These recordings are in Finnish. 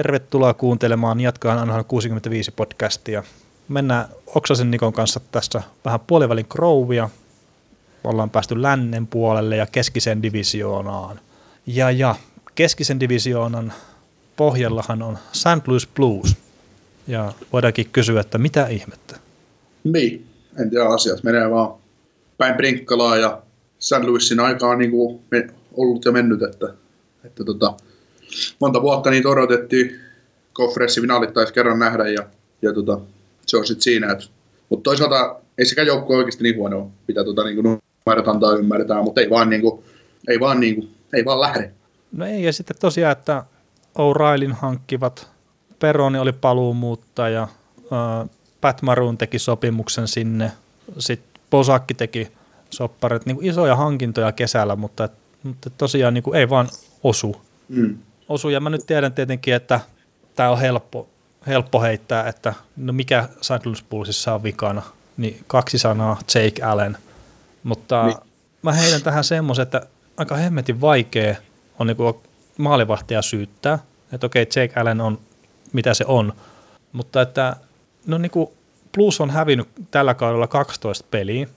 Tervetuloa kuuntelemaan Jatkaan NHL 65 podcastia. Mennään Oksasen Nikon kanssa tässä vähän puolivälin krouvia. Ollaan päästy lännen puolelle ja keskisen divisioonaan. Ja, ja keskisen divisioonan pohjallahan on St. Louis Blues. Ja voidaankin kysyä, että mitä ihmettä? Niin, en tiedä asiat. Menee vaan päin Brinkkalaa ja St. Louisin aika on niin kuin ollut ja mennyt, että, että tota, monta vuotta niitä odotettiin. Konferenssifinaalit taisi kerran nähdä ja, ja tota, se on sitten siinä. Että, mutta toisaalta ei sekä joukko oikeasti niin huono ole, mitä tota, niin numerot tai ymmärretään, mutta ei vaan, niin kuin, ei vaan, niin kuin, ei vaan lähde. No ei, ja sitten tosiaan, että O'Reillyn hankkivat, Peroni oli paluumuuttaja, äh, Pat Maroon teki sopimuksen sinne, sitten Posakki teki sopparit, niin isoja hankintoja kesällä, mutta, mutta tosiaan niin kuin ei vaan osu. Mm. Osu, ja mä nyt tiedän tietenkin, että tämä on helppo, helppo heittää, että no mikä St. Louis Bullsissa on vikana, niin kaksi sanaa, Jake Allen. Mutta niin. mä heitän tähän semmoisen, että aika hemmetin vaikea on niinku maalivahtia syyttää, että okei, Jake Allen on mitä se on, mutta että no niinku Plus on hävinnyt tällä kaudella 12 peliä,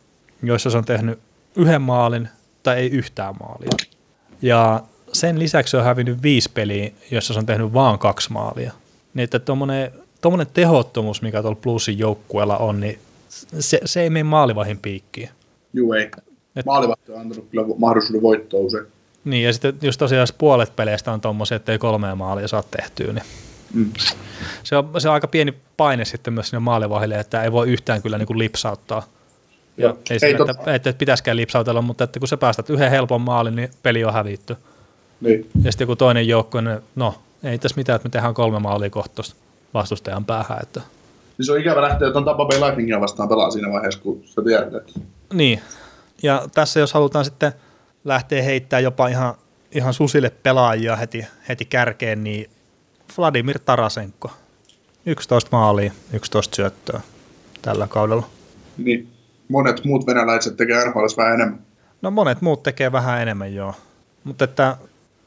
joissa se on tehnyt yhden maalin tai ei yhtään maalia. Ja sen lisäksi on hävinnyt viisi peliä, joissa se on tehnyt vaan kaksi maalia. Niin että tuommoinen tehottomuus, mikä tuolla Plusin joukkueella on, niin se, se ei mene maalivahin piikkiin. Joo ei. Et, Maalivahti on antanut kyllä mahdollisuuden voittoa usein. Niin, ja sitten just tosiaan puolet peleistä on tuommoisia, että ei kolmea maalia saa tehtyä, niin mm. se, on, se on aika pieni paine sitten myös sinne maalivahille, että ei voi yhtään kyllä niin kuin lipsauttaa. Ja, ja ei, ei että, että, pitäisikään lipsautella, mutta että kun sä päästät yhden helpon maalin, niin peli on hävitty. Niin. Ja sitten joku toinen joukko, niin no, ei tässä mitään, että me tehdään kolme maalia kohta vastustajan päähän. Että. Se on ikävä lähteä tuon Tampa Bay Lightningia vastaan pelaa siinä vaiheessa, kun sä tiedät. Että... Niin, ja tässä jos halutaan sitten lähteä heittämään jopa ihan, ihan susille pelaajia heti, heti kärkeen, niin Vladimir Tarasenko. 11 maalia, 11 syöttöä tällä kaudella. Niin, monet muut venäläiset tekee NHL vähän enemmän. No monet muut tekee vähän enemmän, joo. Mutta että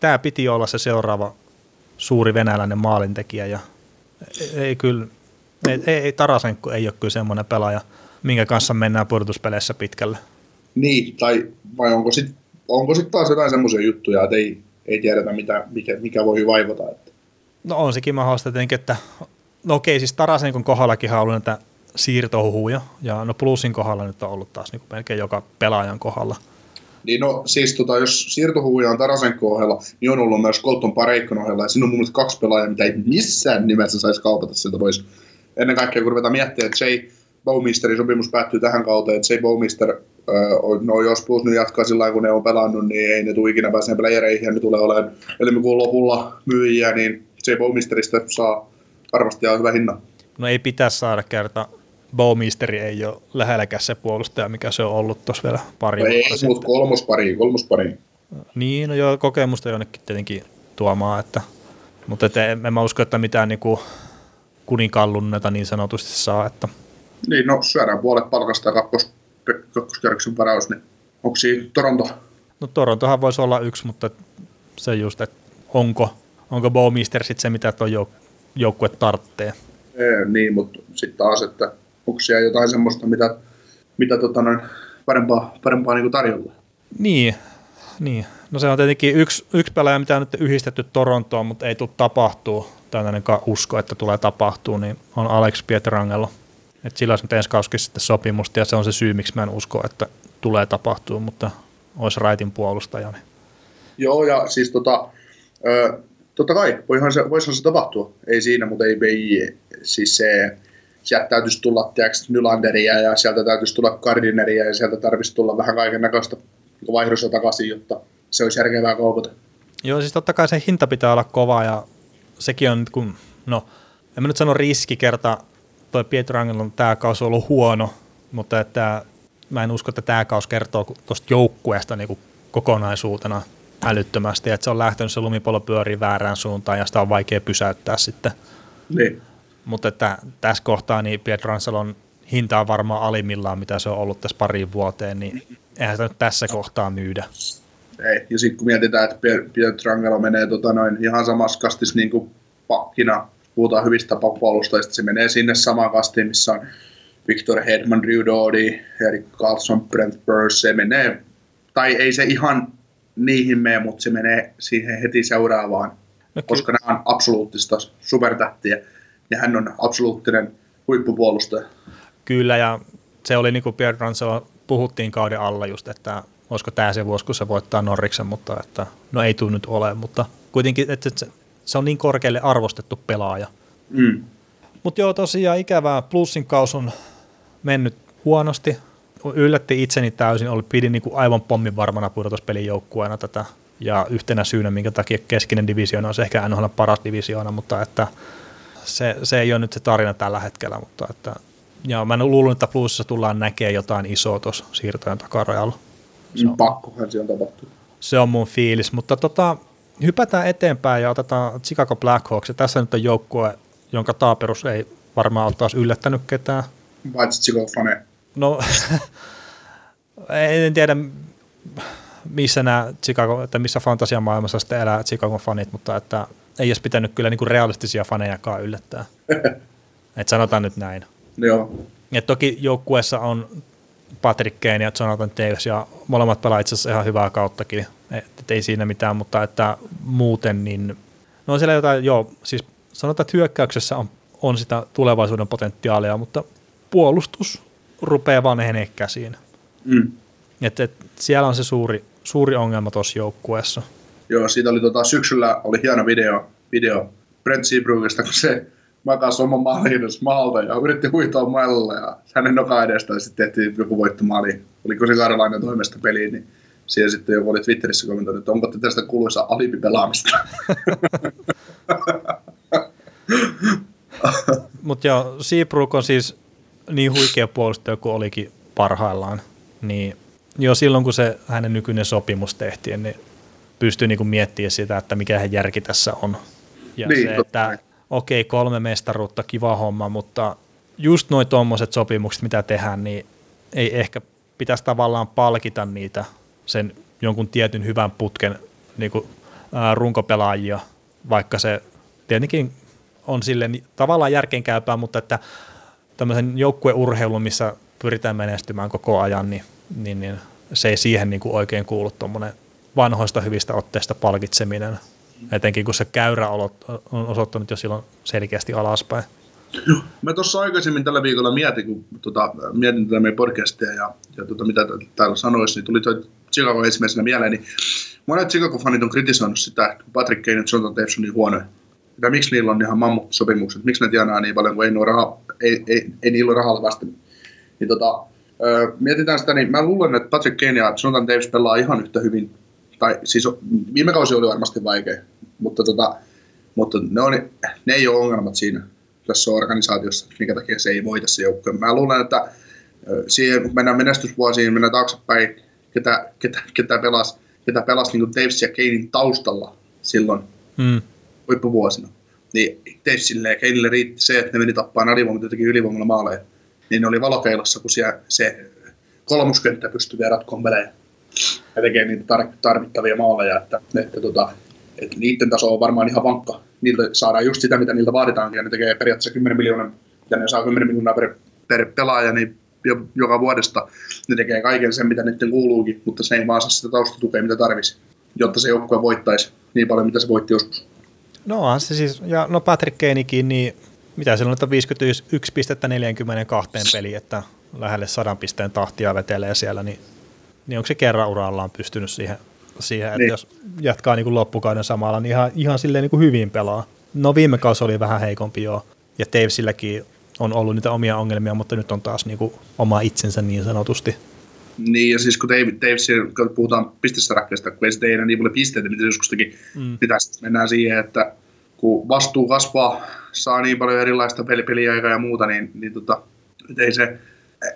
tämä piti olla se seuraava suuri venäläinen maalintekijä ja ei, ei kyllä, ei, ei, Tarasenko ei ole kyllä semmoinen pelaaja, minkä kanssa mennään pudotuspeleissä pitkälle. Niin, tai vai onko sitten onko sit taas jotain semmoisia juttuja, että ei, ei tiedetä, mitä, mikä, mikä voi vaivata. Että. No on sekin mahdollista tietenkin, että no okei, siis Tarasenkon kohdallakin on ollut näitä siirtohuhuja, ja no Plusin kohdalla nyt on ollut taas niin melkein joka pelaajan kohdalla. Niin no siis tota, jos siirtohuuja on Tarasenko ohella, niin on ollut myös Colton Pareikon ohella, ja siinä on mun mielestä kaksi pelaajaa, mitä ei missään nimessä saisi kaupata sieltä pois. Ennen kaikkea kun ruvetaan miettimään, että Jay Bowmisterin sopimus päättyy tähän kauteen, että Jay Bowmister, no jos Plus nyt jatkaa sillä kun ne on pelannut, niin ei ne tule ikinä pääsee playereihin, ja ne tulee olemaan helmikuun lopulla myyjiä, niin Jay Bowmisterista saa varmasti ihan hyvä hinnan. No ei pitäisi saada kerta Bowmisteri ei ole lähelläkään se puolustaja, mikä se on ollut tuossa vielä pari no vuotta ei, sitten. mutta kolmospari, kolmospari. Niin, no joo, kokemusta jonnekin tietenkin tuomaan, että, mutta et en, en mä usko, että mitään niinku kuninkaanlunneta niin sanotusti saa. Että. Niin, no syödään puolet palkasta kakkos, kakkoskerroksen varaus, niin onko siinä Toronto? No Torontohan voisi olla yksi, mutta se just, että onko, onko Bowmister sitten se, mitä tuo jouk- joukkue tarvitsee. niin, mutta sitten taas, että siellä jotain semmoista, mitä, mitä tota noin, parempaa, parempaa niin tarjolla? Niin, niin. No se on tietenkin yksi, yksi pelaaja, mitä on nyt yhdistetty Torontoon, mutta ei tule tapahtuu, tai ainakaan usko, että tulee tapahtuu, niin on Alex Pietrangelo. Et sillä olisi nyt ensi kauski sitten sopimusta, ja se on se syy, miksi mä en usko, että tulee tapahtuu, mutta olisi Raitin puolustaja. Niin. Joo, ja siis tota, ö, totta kai, voihan se, voisihan se tapahtua. Ei siinä, mutta ei, ei siis se, sieltä täytyisi tulla tiiäks, Nylanderia ja sieltä täytyisi tulla Gardineria ja sieltä tarvitsisi tulla vähän kaiken näköistä vaihdossa takaisin, jotta se olisi järkevää kaupata. Joo, siis totta kai se hinta pitää olla kova ja sekin on, kun, no, en mä nyt sano riski kerta, toi on tämä kausi on ollut huono, mutta että mä en usko, että tämä kausi kertoo tuosta joukkueesta niin kokonaisuutena älyttömästi, että se on lähtenyt se lumipallo pyörii väärään suuntaan ja sitä on vaikea pysäyttää sitten. Niin mutta että tässä kohtaa niin Pietrancelon hinta on varmaan alimmillaan, mitä se on ollut tässä pariin vuoteen, niin eihän sitä nyt tässä kohtaa myydä. Ei, ja sitten kun mietitään, että Pietrangelo menee tota noin ihan samassa kastis niin kuin pakkina, puhutaan hyvistä puolustajista, se menee sinne samaan kastiin, missä on Victor Hedman, Drew Doughty, Eric Carlson, Brent Burns, se menee, tai ei se ihan niihin mene, mutta se menee siihen heti seuraavaan, no, koska nämä on absoluuttista supertähtiä, ja hän on absoluuttinen huippupuolustaja. Kyllä, ja se oli niin kuin Pierre Ransella puhuttiin kauden alla just, että olisiko tämä se vuosi, kun se voittaa Norriksen, mutta että, no ei tule nyt ole, mutta kuitenkin että se, se on niin korkealle arvostettu pelaaja. Mm. Mutta joo, tosiaan ikävää. Plussin kaus on mennyt huonosti. Yllätti itseni täysin, oli pidin niin kuin aivan pommin varmana pudotuspelin joukkueena tätä. Ja yhtenä syynä, minkä takia keskinen divisioona on se ehkä NHL paras divisioona, mutta että se, se ei ole nyt se tarina tällä hetkellä, mutta että ja mä luulen, että plussissa tullaan näkemään jotain isoa tuossa siirtojen takarajalla. Se on, Pakkohan se on tapahtunut. Se on mun fiilis, mutta tota, hypätään eteenpäin ja otetaan Chicago Blackhawks. Ja tässä nyt on joukkue, jonka taaperus ei varmaan ole taas yllättänyt ketään. Paitsi Chicago fane. No, en tiedä missä nämä Chicago, että missä fantasiamaailmassa sitten elää Chicago fanit, mutta että ei olisi pitänyt kyllä niin kuin realistisia fanejakaan yllättää. Et sanotaan nyt näin. Joo. Ja toki joukkueessa on Patrick Kane ja Jonathan Davis ja molemmat pelaa itse asiassa ihan hyvää kauttakin, et ei siinä mitään, mutta että muuten niin, no on siellä jotain, joo, siis sanotaan, että hyökkäyksessä on, on sitä tulevaisuuden potentiaalia, mutta puolustus rupeaa vanhenee käsiin. Mm. Et, et, siellä on se suuri, suuri ongelma tuossa joukkueessa. Joo, siitä oli tota, syksyllä oli hieno video, video Brent Seabrookista, kun se makasi oman maalin maalta ja yritti huitoa mailla ja hänen edestä ja sitten tehtiin joku voittomaali. Oliko se Karolainen toimesta peliin, niin siihen sitten joku oli Twitterissä kommentoinut, että onko tästä kuuluisa alipipelaamista. Mutta joo, Seabrook on siis niin huikea puolustaja kuin olikin parhaillaan, niin jo silloin kun se hänen nykyinen sopimus tehtiin, niin pystyi niinku miettimään sitä, että mikä hän järki tässä on. Ja niin, se, että okei, okay, kolme mestaruutta, kiva homma, mutta just noin tuommoiset sopimukset, mitä tehdään, niin ei ehkä pitäisi tavallaan palkita niitä sen jonkun tietyn hyvän putken niin kuin, ää, runkopelaajia, vaikka se tietenkin on sille tavallaan järkeenkäypää, mutta että tämmöisen joukkueurheilun, missä pyritään menestymään koko ajan, niin, niin, niin se ei siihen niin kuin oikein kuulu tuommoinen vanhoista hyvistä otteista palkitseminen, etenkin kun se käyrä on osoittanut jo silloin selkeästi alaspäin. Mä tuossa aikaisemmin tällä viikolla mietin, kun tota, mietin tätä meidän podcastia ja, ja tota, mitä täällä sanoisi, niin tuli toi Chicago ensimmäisenä mieleen, niin monet Chicago-fanit on kritisoinut sitä, että Patrick Kane ja Jonathan Davis on niin huonoja. Ja miksi niillä on ihan mammut-sopimukset, miksi ne tienaa niin paljon, kun ei, raha, ei, ei, ei niillä ole rahalla vasta. Niin tota, öö, mietitään sitä, niin mä luulen, että Patrick Kane ja Jonathan Davis pelaa ihan yhtä hyvin tai siis viime kausi oli varmasti vaikea, mutta, tota, mutta ne, on, ne ei ole ongelmat siinä tässä organisaatiossa, mikä takia se ei voita se joukkue. Mä luulen, että siihen, kun mennään menestysvuosiin, mennään taaksepäin, ketä, ketä, ketä pelasi, ketä pelasi niin Davis ja Kanein taustalla silloin hmm. huippuvuosina. Niin Davisille ja Kaneille riitti se, että ne meni tappaan alivoimalla jotenkin ylivoimalla maaleja. Niin ne oli valokeilossa, kun siellä se kolmuskenttä pystyi vielä ratkoon pelejä ja tekee niitä tarvittavia maaleja, että, että, tota, että niiden taso on varmaan ihan vankka. Niiltä saadaan just sitä, mitä niiltä vaaditaankin, ja ne tekee periaatteessa 10 miljoonaa, ja ne saa 10 miljoonaa per, per pelaaja, niin joka vuodesta ne tekee kaiken sen, mitä niiden kuuluukin, mutta se ei vaan saa sitä taustatukea, mitä tarvisi, jotta se joukkue voittaisi niin paljon, mitä se voitti joskus. No on se siis, ja no Patrick Keinikin, niin mitä siellä on, että 51 pistettä 42 peliin, että lähelle 100 pisteen tahtia vetelee siellä, niin niin onko se kerran urallaan pystynyt siihen, siihen että niin. jos jatkaa niin kuin loppukauden samalla, niin ihan, ihan silleen niin kuin hyvin pelaa. No viime kausi oli vähän heikompi jo, ja Davisilläkin on ollut niitä omia ongelmia, mutta nyt on taas niin kuin oma itsensä niin sanotusti. Niin, ja siis kun David, Davis, kun puhutaan pistesarakkeesta, kun ei se tehdä niin paljon pisteitä, mitä joskus teki, mm. pitäisi mennään siihen, että kun vastuu kasvaa, saa niin paljon erilaista peliaikaa ja muuta, niin, niin tota, ei se,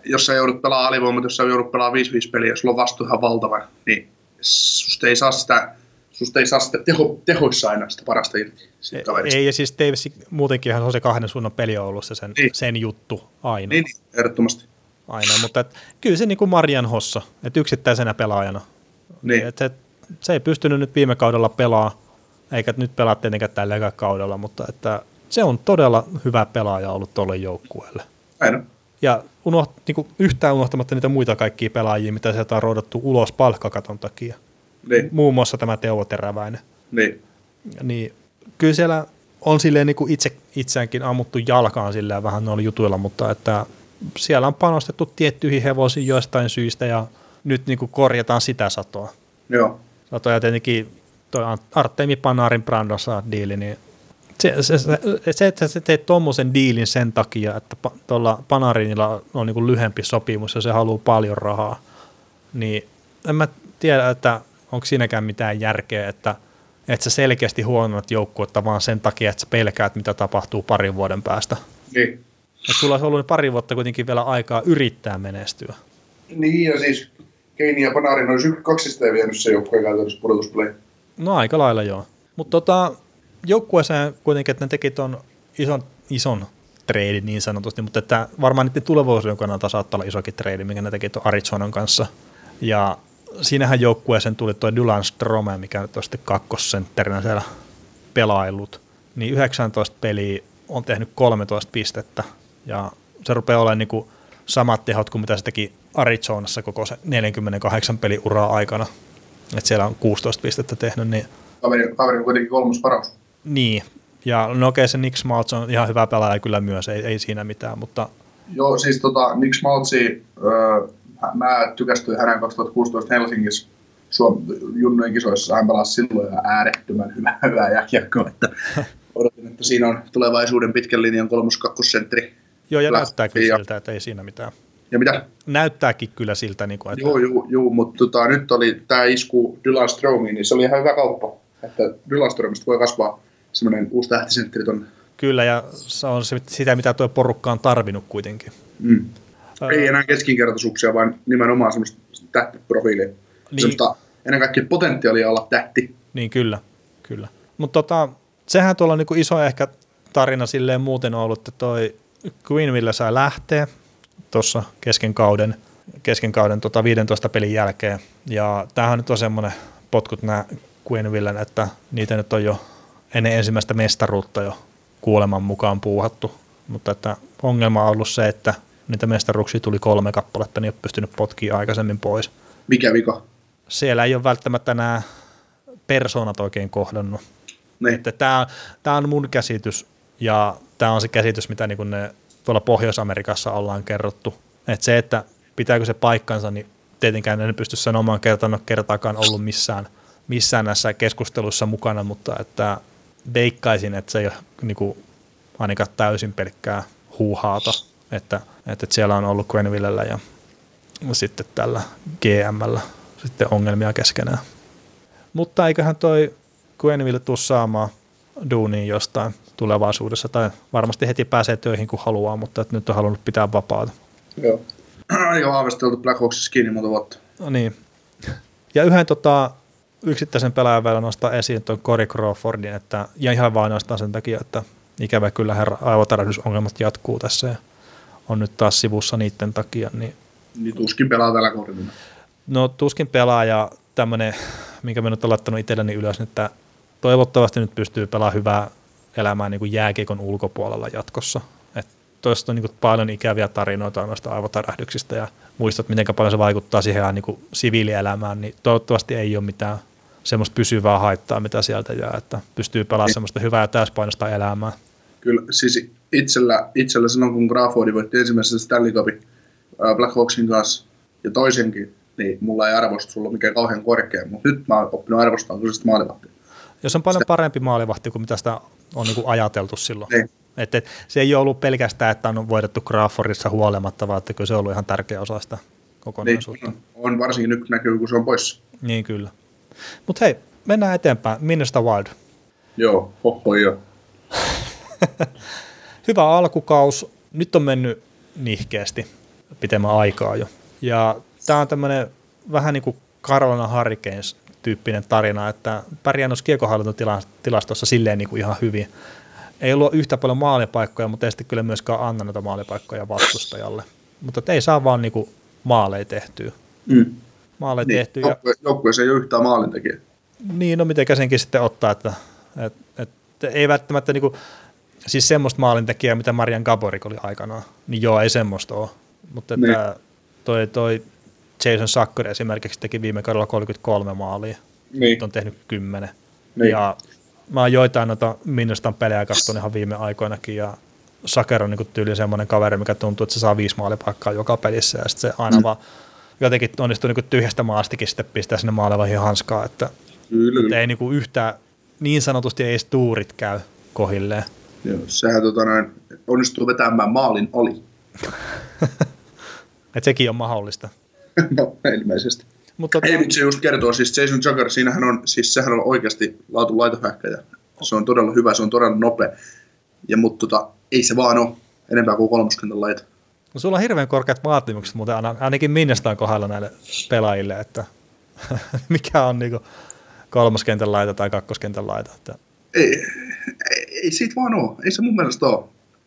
jos sä joudut pelaamaan alivoimat, jos sä joudut pelaamaan 5-5 peliä, jos sulla on vastuu ihan valtava, niin susta ei saa sitä, susta ei saa sitä teho, tehoissa aina sitä parasta irti. Ei, ei, ja siis Davis muutenkin on se kahden suunnan peli on ollut se sen, niin. sen juttu aina. Niin, niin ehdottomasti. Aina, mutta et, kyllä se niin kuin Marian Hossa, että yksittäisenä pelaajana. Niin. Et se, se ei pystynyt nyt viime kaudella pelaa eikä nyt pelaa tietenkään tällä kaudella, mutta että se on todella hyvä pelaaja ollut tuolle joukkueelle. Aina. Ja unoht, niin kuin yhtään unohtamatta niitä muita kaikkia pelaajia, mitä sieltä on roudattu ulos palkkakaton takia. Niin, Muun muassa tämä Teuvo Teräväinen. niin. Niin kyllä siellä on silleen niin kuin itse, itseäänkin ammuttu jalkaan silleen vähän noilla jutuilla, mutta että siellä on panostettu tiettyihin hevosiin joistain syistä ja nyt niin kuin korjataan sitä satoa. Joo. Satoja tietenkin toi Artemi Panarin Brandon saa diili, niin se, se, se, se, että sä teet tuommoisen diilin sen takia, että tuolla Panarinilla on niin lyhempi sopimus ja se haluaa paljon rahaa, niin en mä tiedä, että onko siinäkään mitään järkeä, että, että sä selkeästi huonot joukkuetta vaan sen takia, että sä pelkäät, mitä tapahtuu parin vuoden päästä. Niin. Et sulla olisi ollut pari vuotta kuitenkin vielä aikaa yrittää menestyä. Niin, ja siis Keini ja Panarin olisi kaksista ei vienyt se joukkueen käytännössä pudotuspeleihin. No aika lailla joo. Mutta tota, joukkueeseen kuitenkin, että ne teki ton ison, ison treidin niin sanotusti, mutta että varmaan niiden tulevaisuuden kannalta saattaa olla isokin treidi, mikä ne teki tuon Arizonan kanssa. Ja siinähän joukkueeseen tuli tuo Dylan Strome, mikä nyt on sitten kakkosentterinä siellä pelaillut. Niin 19 peliä on tehnyt 13 pistettä ja se rupeaa olemaan niin kuin samat tehot kuin mitä se teki Arizonassa koko se 48 peli uraa aikana. että siellä on 16 pistettä tehnyt, niin Kaveri, kaveri on kuitenkin kolmas paras. Niin. Ja no okei, se Nick Smaltz on ihan hyvä pelaaja kyllä myös, ei, ei siinä mitään, mutta Joo, siis tota, Nick Smaltzi, öö, mä tykästyin hänen 2016 Helsingissä Suom- junnujen kisoissa. Hän pelasi silloin ja äärettömän hyvää, hyvää jääkiekkoa, että odotin, että siinä on tulevaisuuden pitkän linjan kolmos kakkosentteri. joo, ja Lähti näyttää kyllä ja- siltä, että ei siinä mitään. Ja mitä? Näyttääkin kyllä siltä, niin kuin, että Joo, joo, joo mutta tota, nyt oli tämä isku Dylan Stromiin, niin se oli ihan hyvä kauppa. Että Dylan Stromista voi kasvaa semmoinen uusi tähtisentteri ton. kyllä, ja se on se, sitä, mitä tuo porukka on tarvinnut kuitenkin. Mm. Ää, Ei enää keskinkertaisuuksia, vaan nimenomaan semmoista tähtiprofiilia. Niin. Semmoista ennen kaikkea potentiaalia olla tähti. Niin kyllä, kyllä. Mutta tota, sehän tuolla on niinku iso ehkä tarina silleen muuten ollut, että toi Queenville sai lähteä tuossa kesken kauden, kesken kauden tota 15 pelin jälkeen. Ja tämähän nyt on semmoinen potkut nämä Queenvillen, että niitä nyt on jo ennen ensimmäistä mestaruutta jo kuoleman mukaan puuhattu. Mutta että ongelma on ollut se, että niitä mestaruuksia tuli kolme kappaletta, niin ei ole pystynyt potkimaan aikaisemmin pois Mikä vika? siellä ei ole välttämättä nämä persoonat oikein kohdannut. Niin. Että tämä, tämä on mun käsitys ja tämä on se käsitys, mitä niin ne tuolla Pohjois-Amerikassa ollaan kerrottu. Että se, että pitääkö se paikkansa, niin tietenkään en pysty sanomaan kertaan, kertaakaan ollut missään, missään näissä keskusteluissa mukana, mutta että veikkaisin, että se ei ole niin kuin, ainakaan täysin pelkkää huuhaata, että, että siellä on ollut Grenvillellä ja sitten tällä GMllä sitten ongelmia keskenään. Mutta eiköhän toi Gwenville tuu saamaan duuniin jostain tulevaisuudessa, tai varmasti heti pääsee töihin kun haluaa, mutta että nyt on halunnut pitää vapaata. Joo. Aika haavisteltu Black Hawksissa kiinni monta vuotta. No niin. Ja yhden tota, yksittäisen pelaajan vielä nostaa esiin tuon Corey Crawfordin, että, ja ihan vain ainoastaan sen takia, että ikävä kyllä herra aivotärähdysongelmat jatkuu tässä ja on nyt taas sivussa niiden takia, niin Niin tuskin pelaa tällä kohdalla. No tuskin pelaaja tämmöinen, minkä mä nyt olen laittanut itselleni ylös, että toivottavasti nyt pystyy pelaamaan hyvää elämää niin kuin jääkiekon ulkopuolella jatkossa. Tuosta on niin kuin paljon ikäviä tarinoita noista aivotärähdyksistä ja muistat, miten paljon se vaikuttaa siihen niin kuin siviilielämään, niin toivottavasti ei ole mitään semmoista pysyvää haittaa, mitä sieltä jää, että pystyy pelaamaan semmoista hyvää ja täyspainosta elämää. Kyllä, siis itsellä, itsellä silloin kun Crawfordi voitti ensimmäisen Stanley Cupin ää, Black Hawksin kanssa ja toisenkin, niin mulla ei arvostus ollut mikään kauhean korkea, mutta nyt mä oon oppinut arvostamaan kyseistä maalivahtia. Jos on paljon parempi maalivahti kuin mitä sitä on niin kuin ajateltu silloin. Niin. Et, et, se ei ole ollut pelkästään, että on voitettu Crawfordissa huolimatta, vaan että kyllä se on ollut ihan tärkeä osa sitä Niin, kokonaisuutta. on, on varsinkin nyt näkyy, kun se on poissa. Niin kyllä. Mutta hei, mennään eteenpäin. Minnesota Wild. Joo, joo. Hyvä alkukaus. Nyt on mennyt nihkeästi pitemmän aikaa jo. Ja tämä on tämmöinen vähän niin kuin Carolina Hurricanes tyyppinen tarina, että pärjää noissa kiekohallintotilastossa silleen niin kuin ihan hyvin. Ei ollut yhtä paljon maalipaikkoja, mutta ei sitten kyllä myöskään anna noita maalipaikkoja vastustajalle. Mutta ei saa vaan niin kuin maaleja tehtyä. Mm. Maaleja Niin, tehtyä. Ja, joukkue, joukkueessa ei ole yhtään maalintekijää. niin, no miten senkin sitten ottaa, että Et, et, ei välttämättä niinku, siis semmoista maalintekijää, mitä Marian Gaborik oli aikanaan, niin joo, ei semmoista ole. Mutta että Niin. toi, toi Jason Sacker esimerkiksi teki viime kaudella 33 maalia, Niin. nyt on tehnyt 10. Niin. Ja mä oon joitain noita Minnestan pelejä katsonut ihan viime aikoinakin, ja Saker on niin tyyli semmoinen kaveri, mikä tuntuu, että se saa viisi maalipaikkaa joka pelissä, ja sitten se aina mm. vaan jotenkin onnistuu niin tyhjästä maastikin sitten pistää sinne maalevaihin hanskaa, että, Kyllä, että ei niin yhtään, niin sanotusti ei tuurit käy kohilleen. Joo, sehän tota noin, onnistuu vetämään maalin oli. Että sekin on mahdollista. no, ilmeisesti. Mutta Ei, mutta se just kertoo, siis Jason Jagger, siinähän on, siis sehän on oikeasti laatu laitohäkkäjä. Se on todella hyvä, se on todella nopea. Ja mutta tota, ei se vaan ole enempää kuin kolmoskentän laita. No, sulla on hirveän korkeat vaatimukset, aina- ainakin Minnestaan kohdalla näille pelaajille, että mikä on niin kolmoskentän laita tai kakkoskentän laita. Että Ei, ei, ei siitä vaan ole. Ei se mun mielestä ole.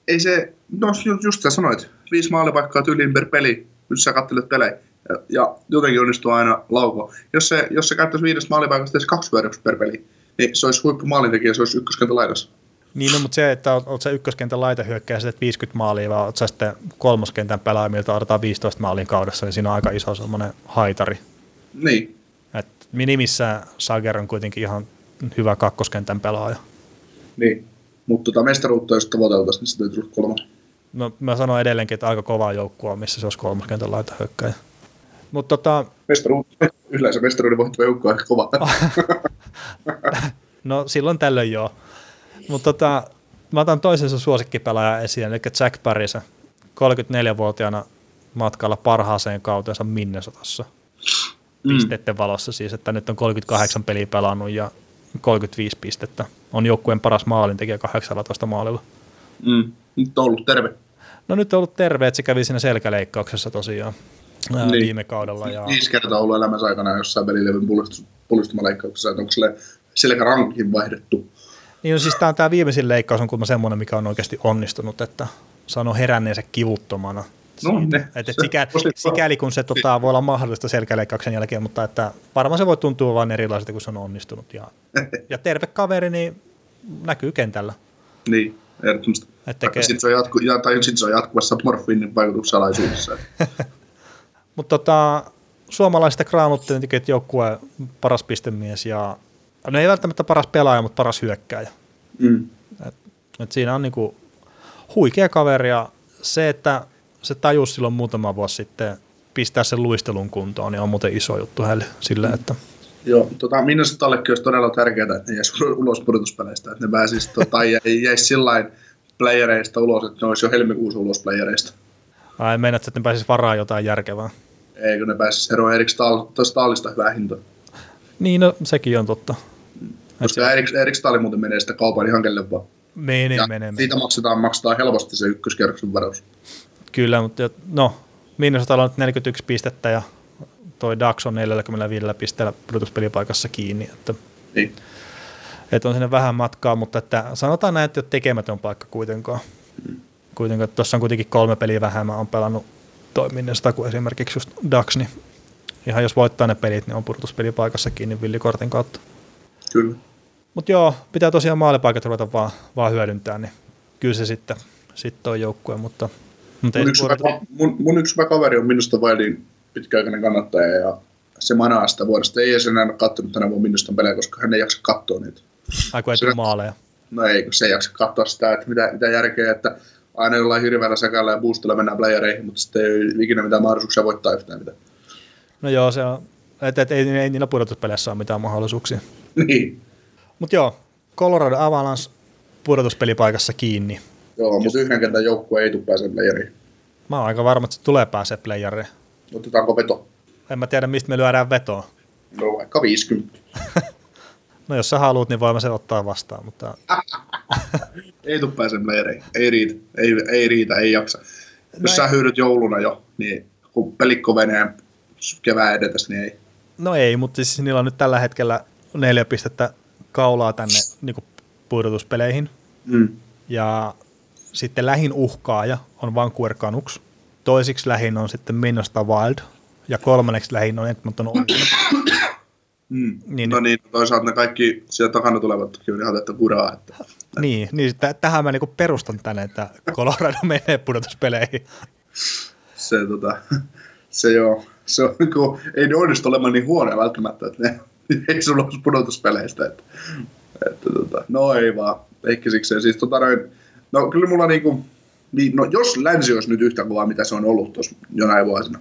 Ei se, no ju- just sä sanoit, viisi maalipaikkaa tyyliin per peli, jos sä kattelet pelejä. Ja, ja jotenkin onnistuu aina lauko. Jos se, jos se käyttäisi viidestä maalipaikasta edes kaksi hyödyksi per peli, niin se olisi huippu maalintekijä, se olisi ykköskentän laidassa. Niin, no, mutta se, että oot, oot sä ykköskentän laita hyökkää sitten 50 maalia, vai oot sä sitten kolmoskentän pelaaja, miltä odotetaan 15 maalin kaudessa, niin siinä on aika iso semmoinen haitari. Niin, Et minimissään Sager on kuitenkin ihan hyvä kakkoskentän pelaaja. niin. Mutta tota mestaruutta, jos tavoiteltaisiin, niin se täytyy olla kolmas. No, mä sanon edelleenkin, että aika kova joukkue on, missä se olisi kolmoskentän laita hyökkäjä. Mutta tota, Mestaruutta, yleensä mestaruuden voittava joukko on aika kova. no silloin tällöin joo. Mutta tota, mä otan toisen sun suosikkipelaajan esiin, eli Jack Parisa, 34-vuotiaana matkalla parhaaseen kautensa Minnesotassa. Pisteiden valossa siis, että nyt on 38 peliä pelannut ja 35 pistettä. On joukkueen paras maalintekijä 18 maalilla. mm. Nyt on ollut terve. No nyt on ollut terve, että se kävi siinä selkäleikkauksessa tosiaan ää, Niin. viime kaudella. Ja, Viisi kertaa ollut elämänsä aikana jossain välilevyn puolustus- puolustumaleikkauksessa, että onko sille selkärankin vaihdettu. Niin on siis tämä, tämä viimeisin leikkaus on kuulemma semmoinen, mikä on oikeasti onnistunut, että sanoo heränneensä kivuttomana. No, siitä. ne. Et, et Se- sikäli, sikäli, kun se tota, voi olla mahdollista selkäleikkauksen jälkeen, mutta että varmaan se voi tuntua vain erilaiselta, kun se on onnistunut. Ja, ja terve kaveri, niin näkyy kentällä. Niin, ehdottomasti. Tekee- Sitten se, on jatku, ja, tai sit se on jatkuvassa morfiinin vaikutuksalaisuudessa. Mutta tota, suomalaisista että joukkue paras pistemies ja no ei välttämättä paras pelaaja, mutta paras hyökkääjä. mm. Et, et siinä on niinku huikea kaveri ja se, että se tajus silloin muutama vuosi sitten pistää sen luistelun kuntoon, niin on muuten iso juttu hänelle sille, että Joo, tota, Minnesotallekin olisi todella tärkeää, että ne jäisi ulos pudotuspeleistä, että ne pääsisi tota, jä- jäisi sillain playereista ulos, että ne olisi jo helmikuussa ulos playereista. ai meinaat, että ne pääsisi varaa jotain järkevää. Eikö ne pääsisi eroon Erik Stahl, Stahlista hyvää hintaa. Niin, no sekin on totta. Koska se, Erik, muuten menee sitä kaupan ihan kelle vaan. menee, Ja menee. siitä maksetaan, maksetaan helposti se ykköskierroksen varaus. Kyllä, mutta no, Minnesotalla on nyt 41 pistettä ja toi Dax on 45 pisteellä pudotuspelipaikassa kiinni, että, Niin. että on sinne vähän matkaa, mutta että sanotaan näin, että ei ole tekemätön paikka kuitenkaan. Kuitenkaan, että tuossa on kuitenkin kolme peliä vähemmän on pelannut toiminnasta kuin esimerkiksi just Dax, niin ihan jos voittaa ne pelit, niin on pudotuspelipaikassa kiinni villikortin kautta. Kyllä. Mutta joo, pitää tosiaan maalipaikat ruveta vaan, vaan hyödyntää, niin kyllä se sitten, sitten on joukkue, mutta, mutta ei Mun yksi, hyvä, mun, mun yksi hyvä kaveri on minusta Wildin pitkäaikainen kannattaja ja se manaa sitä vuodesta. Ei edes enää ole kattonut tänä vuonna Minnestan pelejä, koska hän ei jaksa katsoa niitä. ai kun ei tule maaleja. No ei, kun se ei jaksa katsoa sitä, että mitä, mitä järkeä, että aina jollain hirveällä säkällä ja boostilla mennään playereihin, mutta sitten ei ole ikinä mitään mahdollisuuksia voittaa yhtään mitään. No joo, se on, että et, ei, ei niillä pudotuspeleissä ole mitään mahdollisuuksia. niin. Mutta joo, Colorado Avalanche pudotuspelipaikassa kiinni. Joo, mutta yhden kentän joukkue ei tule pääsemään playereihin. Mä oon aika varma, että se tulee pääsee playeriin. Otetaanko veto? En mä tiedä, mistä me lyödään vetoa. No vaikka 50. No jos sä haluat, niin voimme se ottaa vastaan, mutta Ei tule pääsemään playereihin. Ei riitä. Ei, ei riitä, ei jaksa. Jos No sä ei- hyydyt jouluna jo, niin kun pelit kovenee kevään edetäs, niin ei. no ei, mutta siis niillä on nyt tällä hetkellä neljä pistettä kaulaa tänne niin pudotuspeleihin. Mm. Ja sitten lähin uhkaaja on Vancouver Canucks. Toisiksi lähin on sitten Minnesota Wild. Ja kolmanneksi lähin on Edmonton Oilers. Mm. Niin- no niin, toisaalta ne kaikki siellä takana tulevat on ihan tätä kuraa. Että. Niin, niin t- tähän mä niinku perustan tänne, että Colorado menee pudotuspeleihin. Se, tota, se joo, se on, kun, ei ne onnistu olemaan niin huonoja välttämättä, että ne ei sun olisi pudotuspeleistä. Että, että, tota, no ei vaan, ehkä sikseen. Siis, tota, noin, no kyllä mulla niinku, niin, no, jos länsi olisi nyt yhtä kovaa, mitä se on ollut tuossa jonain vuosina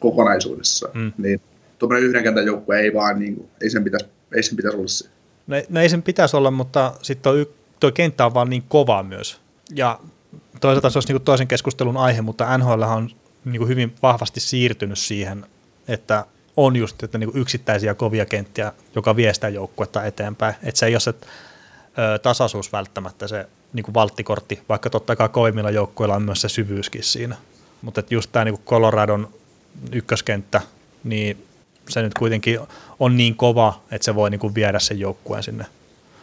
kokonaisuudessa, Mm. niin tuommoinen yhden kentän joukkue ei vaan, niinku, ei sen pitäisi, ei sen pitäisi olla se. No, no ei sen pitäisi olla, mutta sitten toi, toi kenttä on vaan niin kova myös. Ja toisaalta se olisi niinku toisen keskustelun aihe, mutta NHL on niinku hyvin vahvasti siirtynyt siihen, että on just että niinku yksittäisiä kovia kenttiä, joka vie sitä joukkuetta eteenpäin. Että se ei ole se ö, tasaisuus välttämättä se niinku valttikortti, vaikka totta kai kovimmilla joukkueilla on myös se syvyyskin siinä. Mutta just tämä niinku Coloradon ykköskenttä, niin se nyt kuitenkin on niin kova, että se voi niinku viedä sen joukkueen sinne,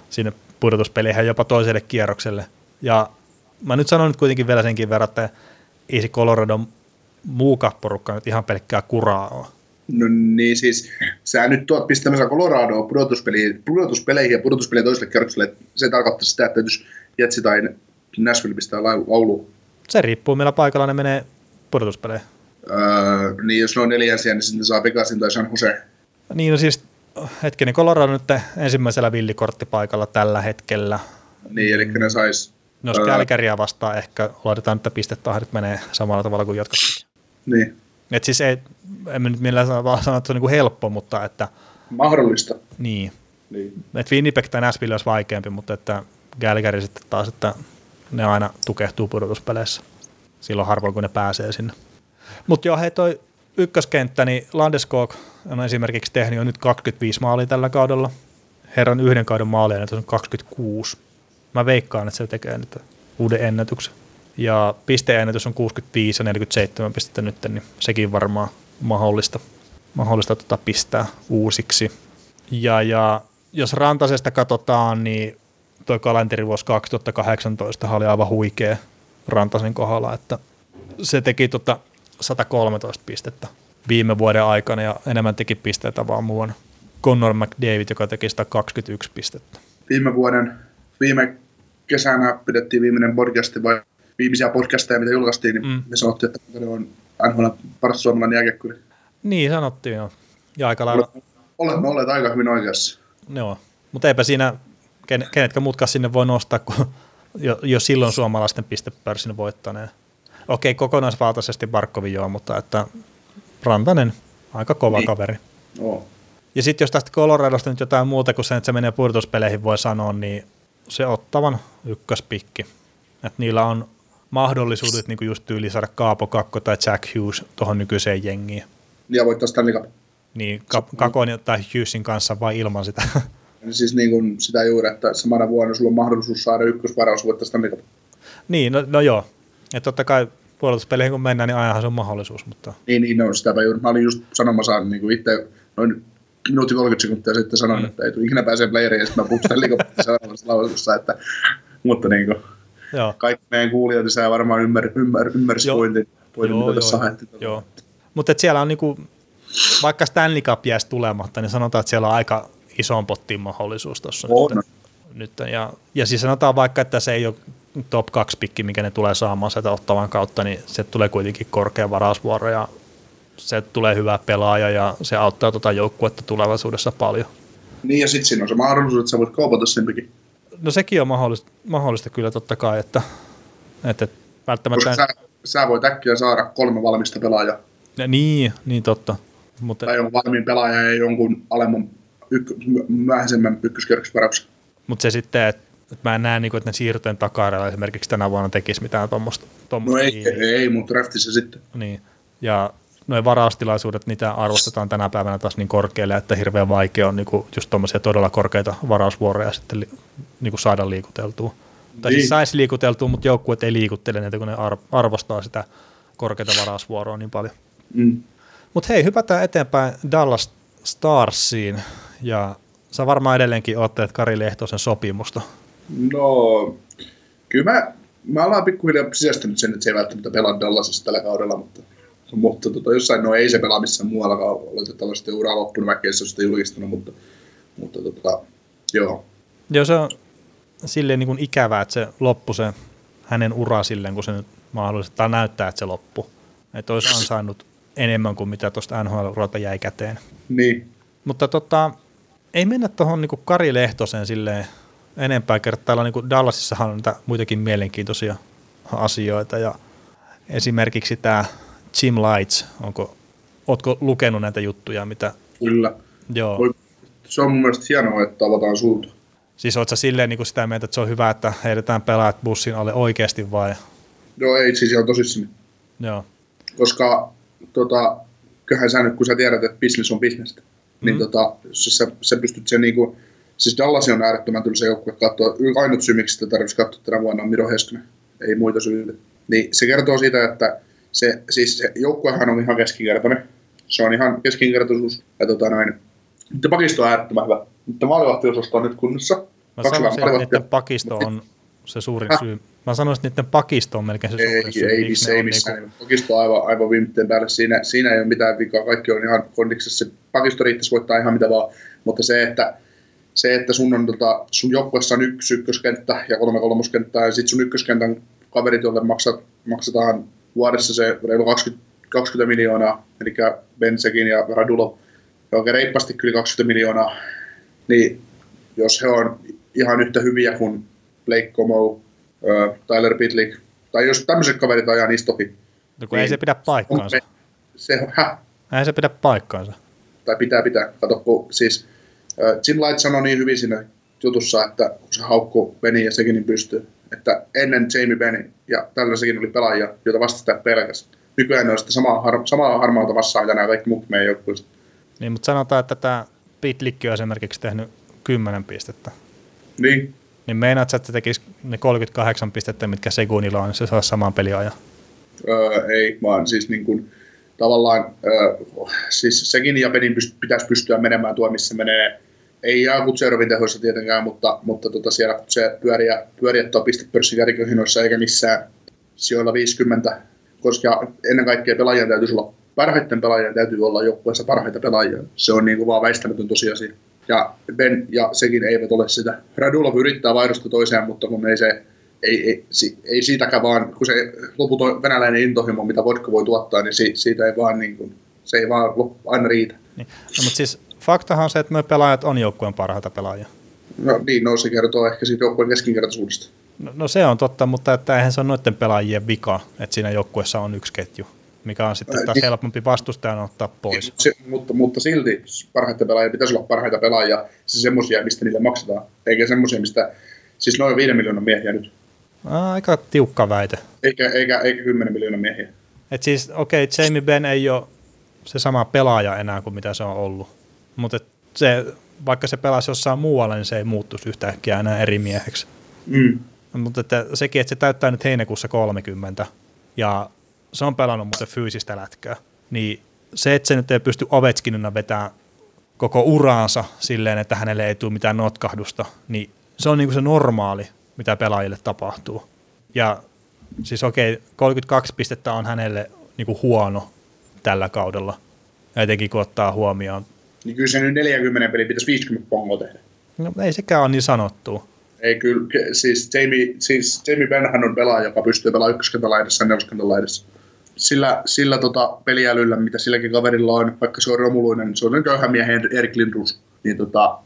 sinne pudotuspeleihin jopa toiselle kierrokselle. Ja mä nyt sanon nyt kuitenkin vielä senkin verran, että ei se Coloradon muuka porukka nyt ihan pelkkää kuraa ole. No niin siis, sä nyt tuot pistämässä Coloradoa pudotuspeleihin, pudotuspeleihin ja pudotuspelien toiselle kierrokselle, että se tarkoittaa sitä, että jos Jetsi tai Nashville pistää laulu, Se riippuu millä paikalla ne menee pudotuspeleihin. öö, niin jos ne on neljänsiä, niin sitten saa Vegasin tai San Jose. Niin no siis hetkinen, Colorado nyt ensimmäisellä villikorttipaikalla tällä hetkellä. Niin, eli ne sais, No jos Ää. Kälkäriä vastaan ehkä laitetaan, että pistetahdit menee samalla tavalla kuin jatkossakin. niin, Et siis ei, en mä nyt millään sano, vaan sano, että se on niin helppo, mutta että mahdollista. niin. Niin. Et Winnipeg tai Nashville olisi vaikeampi, mutta että Calgary sitten taas, että ne aina tukehtuu pudotuspeleissä. Silloin harvoin, kun ne pääsee sinne. Mutta joo, hei toi ykköskenttä, niin Landeskog on esimerkiksi tehnyt jo nyt 25 maalia tällä kaudella. Herran yhden kauden maalia on 26. Mä veikkaan, että se tekee nyt uuden ennätyksen. Ja pisteennätys on 65 ja 47 pistettä nyt, niin sekin varmaan mahdollista, mahdollista tota pistää uusiksi. Ja, ja jos Rantasesta katsotaan, niin tuo kalenterivuosi 2018 oli aivan huikea Rantasen kohdalla, että se teki tota 113 pistettä viime vuoden aikana ja enemmän teki pisteitä vaan muuan Connor McDavid, joka teki 121 pistettä. Viime vuoden, viime kesänä pidettiin viimeinen podcasti vai viimeisiä podcasteja, mitä julkaistiin, niin Mm. me sanottiin, että ne on NHL paras suomalainen jääkiekkuri. Niin sanottiin joo. Ja aika lailla, Olemme olleet aika hyvin oikeassa. joo. Mutta eipä siinä, ken, kenetkä muutkaan sinne voi nostaa, kun jo, jo silloin suomalaisten pistepörssin voittaneen. Okei, kokonaisvaltaisesti Barkovi joo, mutta että Rantanen, aika kova Niin. kaveri. No. Ja sitten jos tästä Coloradosta nyt jotain muuta kuin sen, että se menee pudotuspeleihin voi sanoa, niin se ottavan ykköspikki. Että niillä on mahdollisuudet niin just tyyli saada Kaapo Kakko tai Jack Hughes tuohon nykyiseen jengiin. Ja voittaa Stanley Cup. Niin Ka- Kakon tai Hughesin kanssa vai ilman sitä. Siis niin kuin sitä juuri, että samana vuonna sulla on mahdollisuus saada ykkösvaraus voittaa Stanley Cup. niin, no, no joo. Ja totta kai pudotuspeleihin kun mennään, niin ainahan se on mahdollisuus, mutta Niin, niin no, sitäpä juuri. Mä olin just sanomassa niin kuin itse noin minuutti 30 sekuntia sitten sanoin, Mm. että ei tule ikinä pääsee playeriin, ja sitten mä puhun Stanley Cupista seuraavassa lausussa, että mutta niin kuin, joo. kaikki meidän kuulijat sä varmaan ymmär, ymmär, ymmärsi Joo. pointin, pointin mitä tässä haettiin. joo. Mutta siellä on niinku, vaikka Stanley Cup jäisi tulematta, niin sanotaan, että siellä on aika ison pottiin mahdollisuus tuossa On. nyt. nyt. Ja, ja siis sanotaan vaikka, että se ei ole top 2 pikki, mikä ne tulee saamaan sieltä ottavan kautta, niin se tulee kuitenkin korkea varausvuoro ja se tulee hyvä pelaaja ja se auttaa tuota joukkuetta tulevaisuudessa paljon. Niin, ja sitten siinä on se mahdollisuus, että sä voit kaupata sen pikin. No sekin on mahdollista, mahdollista kyllä totta kai, että, että välttämättä... Koska sä, sä voit äkkiä saada kolme valmista pelaajaa. Niin, niin totta. Mutta, Tai jonkun valmiin pelaaja ja jonkun alemman ykk- my- myöhäisemmän ykköskierroksvarauksen. mutta se sitten, että, että mä en näe, niin kuin, että ne siirtojen takaarella esimerkiksi tänä vuonna tekisi mitään tuommoista. No ei, ei, ei mutta draftissa sitten. Niin. Ja noin varaustilaisuudet, niitä arvostetaan tänä päivänä taas niin korkealle, että hirveän vaikea on niinku just tuommoisia todella korkeita varausvuoroja sitten li, niinku saada liikuteltua. Tai siis Niin. saisi liikuteltua, mutta joukkueet ei liikuttele niitä, kun ne ar- arvostaa sitä korkeita varausvuoroa niin paljon. Mm. Mutta hei, hypätään eteenpäin Dallas Starsiin. Ja sä varmaan edelleenkin oottelet Kari Lehtosen sopimusta. No, kyllä mä, mä ollaan pikkuhiljaa sisästänyt sen, että se ei välttämättä pelaa Dallasissa tällä kaudella, mutta mutta tota, jossain, no ei se pelaa missään muuallakaan oletettavasti ura loppunut, vaikka ei se ole sitä julkistanut, mutta, mutta tota, joo. Joo, se on silleen niin kuin ikävää, että se loppu se hänen ura silleen, kun se nyt mahdollisesti tai näyttää, että se loppu. Että olisi ansainnut enemmän kuin mitä tuosta NHL-uralta jäi käteen. Niin, Mutta tota, ei mennä tuohon niin Kari Lehtoseen silleen enempää kertaa. Täällä niin Dallasissahan on niitä muitakin mielenkiintoisia asioita ja esimerkiksi tämä Jim Lights, onko, ootko lukenut näitä juttuja, mitä, kyllä. joo, Voi- Se on mun mielestä hienoa, että avataan suunta. siis ootko sä silleen niin sitä mieltä, että se on hyvä, että heitetään pelaajat bussin alle oikeasti vai, Joo, ei siis ihan tosissani. joo, Koska tota, kyllähän sä nyt, kun sä tiedät, että business on business, niin Mm. tota, jos sä, sä pystyt sen niinku, siis Dallas on äärettömän tylsä joukkue katsoa. Ainut syy, miksi sitä tarvitsisi katsoa tänä vuonna on Miro Heskonen. Ei muita syitä. Niin se kertoo siitä, että se, siis se joukkuehan on ihan keskinkertainen. Se on ihan keskinkertaisuus. Ja tota noin, mutta pakisto on äärettömän hyvä. Mutta maalivahtiosasto on nyt kunnossa. Mä Kaksi sanoisin, että niiden pakisto on se suurin Häh? syy. Mä sanoisin, että niiden pakisto on melkein se Ei, suurin syy. ei, missä, ei missään. niinku-. Pakisto on aivan, aivan viimeiteen päälle. Siinä, siinä ei ole mitään vikaa. Kaikki on ihan kondiksessa. Pakisto riittäisi voittaa ihan mitä vaan. Mutta se, että, se, että sun, on, tota, sun joukkueessa on yksi ykköskenttä ja kolme kolmoskenttää, ja sitten sun ykköskentän kaverit, joille maksat, maksetaan vuodessa se reilu 20, 20 miljoonaa, eli Bensekin ja Radulov, oikein reippaasti kyllä 20 miljoonaa, niin jos he on ihan yhtä hyviä kuin Blake Como, Tyler Pitlick, tai jos tämmöiset kaverit ajaa niistä ohi, No, kun ei niin. se pidä paikkaansa. se, häh, Ei se pidä paikkaansa. tai pitää pitää. Kato, kun siis äh, Jim Light sanoi niin hyvin siinä jutussa, että kun se haukkuu Benny ja sekin niin pystyy, että ennen Jamie Benny ja tällä sekin oli pelaajia, joita vastustajat pelkäs. Nykyään ne on sitä samaa, har, samaa harmaata vastaan, mitä nämä kaikki muut meidän joukkueesta. Niin, mutta sanotaan, että tämä Pitlikki on esimerkiksi tehnyt 10 pistettä. Niin, Niin meinaat sä, että se tekisi ne 38 pistettä, mitkä Segunilla on, niin se saa saman peliajan. öö, ei, vaan siis niin kuin, tavallaan, öö, siis sekin ja Benin pyst- pitäisi pystyä menemään tuo, missä menee, ei Jaakut Serovin tehoissa tietenkään, mutta, mutta tota siellä kun se pyöriä, pyöriä tuo pistepörssin eikä missään sijoilla 50, koska ennen kaikkea pelaajien täytyisi olla, parhaiten pelaajien täytyy olla joukkueessa parhaita pelaajia. Se on niin kuin vaan väistämätön tosiasia. Ja Ben ja sekin eivät ole sitä. Radulov yrittää vaihdosta toiseen, mutta kun ei se, ei, ei, ei siitäkään vaan, kun se loputon venäläinen intohimo, mitä vodka voi tuottaa, niin si, siitä ei vaan, niin kuin, se ei vaan aina riitä. Niin. No, mutta siis faktahan on se, että me pelaajat on joukkueen parhaita pelaajia. No niin, no se kertoo ehkä siitä joukkueen keskinkertaisuudesta. No, no se on totta, mutta että eihän se ole noiden pelaajien vika, että siinä joukkueessa on yksi ketju, mikä on sitten Ää, taas niin. helpompi vastustajan ottaa pois. Se, mutta, mutta silti parhaita pelaajia pitäisi olla parhaita pelaajia, siis semmoisia, mistä niille maksetaan, eikä semmoisia, mistä, siis noin 5 miljoonan miehiä nyt, Aika tiukka väite. eikä, eikä, eikä 10 miljoonan miehiä. Et siis, okei, okay, Jamie Benn ei ole se sama pelaaja enää kuin mitä se on ollut. Mutta se, vaikka se pelasi jossain muualla, niin se ei muuttuisi yhtäkkiä enää eri mieheksi. Mm. Mutta että sekin, että se täyttää nyt heinäkuussa 30 ja se on pelannut muuten fyysistä lätkää, niin se, että se nyt ei pysty Ovechkinina vetämään koko uraansa silleen, että hänelle ei tule mitään notkahdusta, niin se on niinku se normaali, mitä pelaajille tapahtuu. Ja siis okei, 32 pistettä on hänelle niinku huono tällä kaudella, etenkin kun ottaa huomioon. Niin kyllä se nyt 40 peli pitäisi 50 pongoa tehdä. No, ei sekään ole niin sanottu. Ei kyllä, siis Jamie, siis Jamie Benhan on pelaaja, joka pystyy pelaamaan ykköskentän laidassa ja neloskentän laidassa. Sillä, sillä tota, peliälyllä, mitä silläkin kaverilla on, vaikka se on romuluinen, se on köyhä miehen Erik Lindros, niin tota,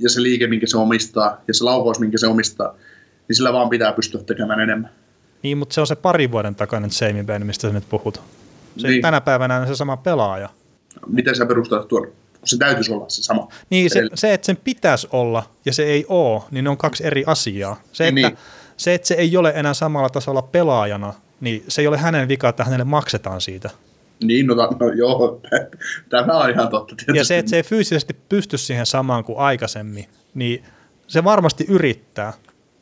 ja se liike, minkä se omistaa, ja se laukaus, minkä se omistaa, niin sillä vaan pitää pystyä tekemään enemmän. Niin, mutta se on se pari vuoden takainen Jamie Benn, mistä sä nyt puhut. Se Niin. tänä päivänä on se sama pelaaja. Miten sä perustat tuon? Kun se täytyisi olla se sama. Niin, se, se, että sen pitäisi olla ja se ei ole, niin ne on kaksi eri asiaa. Se, että, Niin. se, että se ei ole enää samalla tasolla pelaajana, niin se ei ole hänen vika, että hänelle maksetaan siitä. Niin, no, no joo, tämä on ihan totta tietysti. Ja se, että se ei fyysisesti pysty siihen samaan kuin aikaisemmin, niin se varmasti yrittää.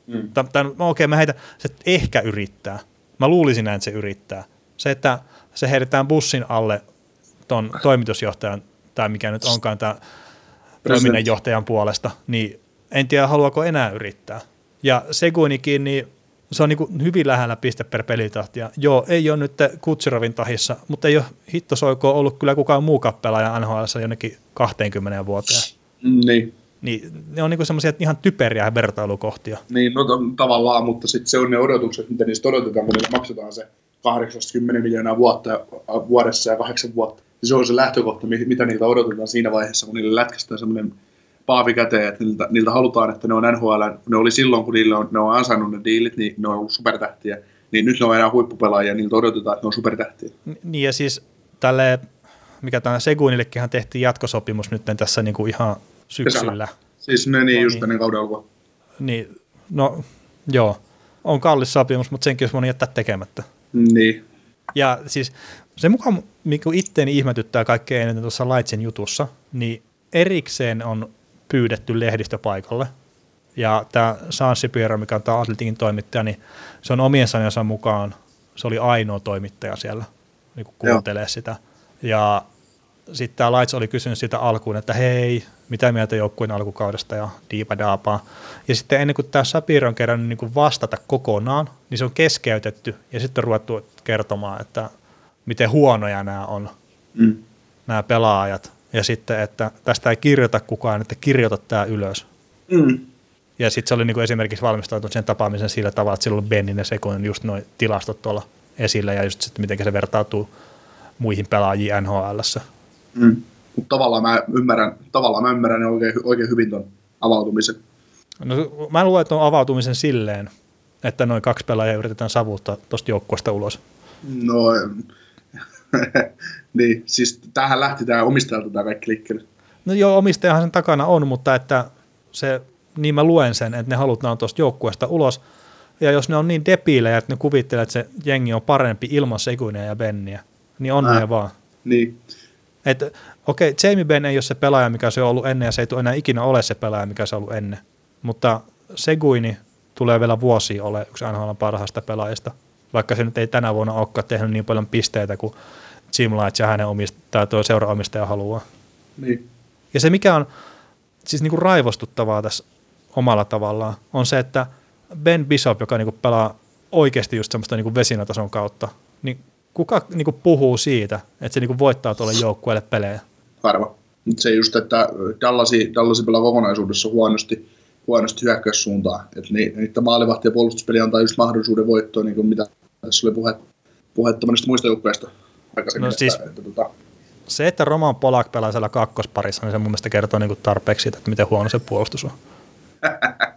Mm. Tai, no okei, mä heitä, se ehkä yrittää. Mä luulisin näin, että se yrittää. Se, että se heitetään bussin alle ton toimitusjohtajan, tai mikä nyt onkaan tämä toiminnanjohtajan puolesta, niin en tiedä, haluaako enää yrittää. Ja Segunikin, niin se on niin hyvin lähellä piste per pelitahtia. Joo, ei ole nyt Kutsirovin tahissa, mutta ei ole hitto soiko ollut kyllä kukaan muu pelaaja NHL jonnekin 20 vuoteen. Niin. Niin ne on niinku semmoisia ihan typeriä vertailukohtia. Niin, no tavallaan, mutta sitten se on ne odotukset, mitä niistä odotetaan, kun maksetaan se 80 miljoonaa vuotta, vuodessa ja kahdeksan vuotta. Se on se lähtökohta, mi- mitä niiltä odotetaan siinä vaiheessa, kun niille lätkästään semmoinen paavi käteen, että niiltä, niiltä, halutaan, että ne on NHL, ne oli silloin, kun niille on, ne on ansainnut ne diilit, niin ne on ollut supertähtiä. Niin nyt ne on enää huippupelaajia, niiltä odotetaan, että ne on supertähtiä. Niin ja siis tälle, mikä tämä Seguinillekin tehtiin jatkosopimus nyt tässä niinku ihan syksyllä. Kesällä. Siis ne niin, no, just niin. ennen kauden alkua. Niin, no joo, on kallis sopimus, mutta senkin olisi voinut jättää tekemättä. Niin. Ja siis se mukaan, mikä itteeni ihmetyttää kaikkein eniten tuossa Laitsin jutussa, niin erikseen on pyydetty lehdistöpaikalle. Ja tämä Sansi Piero, mikä on tämä Atletikin toimittaja, niin se on omien sanojensa mukaan, se oli ainoa toimittaja siellä, niin kuuntelee sitä. Ja sitten tämä Lights oli kysynyt sitä alkuun, että hei, mitä mieltä joukkueen alkukaudesta ja diipadaapaa. Ja sitten ennen kuin tämä Sapir on kerran niin vastata kokonaan, niin se on keskeytetty ja sitten on ruvettu kertomaan, että miten huonoja nämä on, mm. nämä pelaajat. Ja sitten, että tästä ei kirjoita kukaan, että kirjoita tämä ylös. Mm. Ja sitten se oli niin kuin esimerkiksi valmistautunut sen tapaamisen sillä tavalla, että silloin Bennin ja Sekon just noin tilastot tuolla esillä ja just sitten miten se vertautuu muihin pelaajiin NHLssä. Mm. Mutta tavallaan mä ymmärrän, tavallaan mä ymmärrän oikein, oikein hyvin ton avautumisen. No, mä luen tuon avautumisen silleen, että noin kaksi pelaajaa yritetään savuttaa tuosta joukkueesta ulos. No, niin, siis tähän lähti tämä omistajalta tämä kaikki liikkeelle. No joo, omistajahan sen takana on, mutta että se, niin mä luen sen, että ne halutaan tuosta joukkueesta ulos. Ja jos ne on niin depiilejä, että ne kuvittelee, että se jengi on parempi ilman Seguinia ja Benniä, niin on ne vaan. Niin. Että okei, okay, Jamie Benn ei ole se pelaaja, mikä se on ollut ennen, ja se ei tule enää ikinä ole se pelaaja, mikä se on ollut ennen. Mutta Seguini tulee vielä vuosia ole yksi NHL parhaista pelaajista, vaikka se nyt ei tänä vuonna olekaan tehnyt niin paljon pisteitä kuin Jim Light ja hänen omistaja, tuo seuraomistaja haluaa. Niin. Ja se, mikä on siis niinku raivostuttavaa tässä omalla tavallaan, on se, että Ben Bishop, joka niinku pelaa oikeasti just semmoista niinku vesinatason kautta, niin kuka niinku puhuu siitä, että se niinku voittaa tuolle joukkueelle pelejä? Harva. Se just, että Dallasi, Dallasi pelaa kokonaisuudessa huonosti, huonosti hyökkäyssuuntaan. Että ni, niitä maalivahti- ja puolustuspeli antaa just mahdollisuuden voittoon, niin kuin mitä tässä oli puhe, puhetta monista muista joukkueista aikaisemmin. No siis, että, että, tota... Se, että Roman Polak pelaa siellä kakkosparissa, niin se mun mielestä kertoo niin kuin tarpeeksi siitä, että miten huono se puolustus on.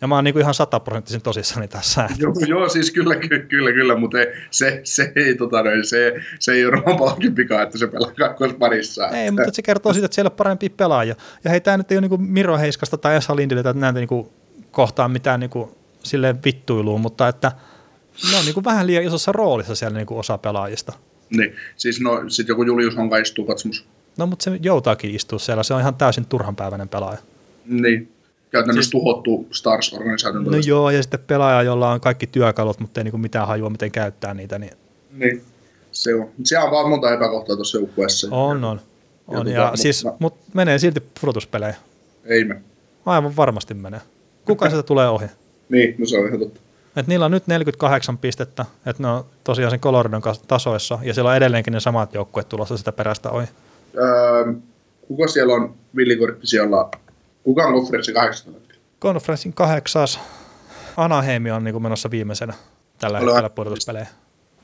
Ja mä oon niin ihan sataprosenttisen tosissani tässä. Joo, joo, siis kyllä, kyllä, kyllä, mutta se, se, ei, tota, se, se ei ole Rompalakin pika, että se pelaa kakkosparissa. Ei, mutta se kertoo siitä, että siellä on parempi pelaaja. Ja hei, tämä nyt ei ole niin Miro Heiskasta tai Esa Lindille, että näitä niin kohtaan mitään niin kuin, silleen vittuiluun, mutta että ne on niin kuin vähän liian isossa roolissa siellä niin kuin osa pelaajista. Niin, siis no, sitten joku Julius Honka istuu katsomus. No, mutta se joutaakin istua siellä, se on ihan täysin turhanpäiväinen pelaaja. Niin, käytännössä siis, tuhottu Stars-organisaation No joo, ja sitten pelaaja, jolla on kaikki työkalut, mutta ei niinku mitään hajua, miten käyttää niitä. Niin, niin. se on. Se on vaan monta epäkohtaa tuossa joukkueessa. On, on. on. Ja, ja, ja mutta, siis, mutta menee silti pudotuspelejä. Ei me. Aivan varmasti menee. Kuka sitä tulee ohi? Niin, no se on ihan totta. Et niillä on nyt 48 pistettä, että ne on tosiaan sen Coloradon tasoissa, ja siellä on edelleenkin ne samat joukkueet tulossa sitä perästä ohi. Öö, kuka siellä on villikortti siellä Kuka on konferenssin kahdeksas Konferenssin kahdeksas. Anaheimi on niin menossa viimeisenä tällä Oli hetkellä pudotuspelejä.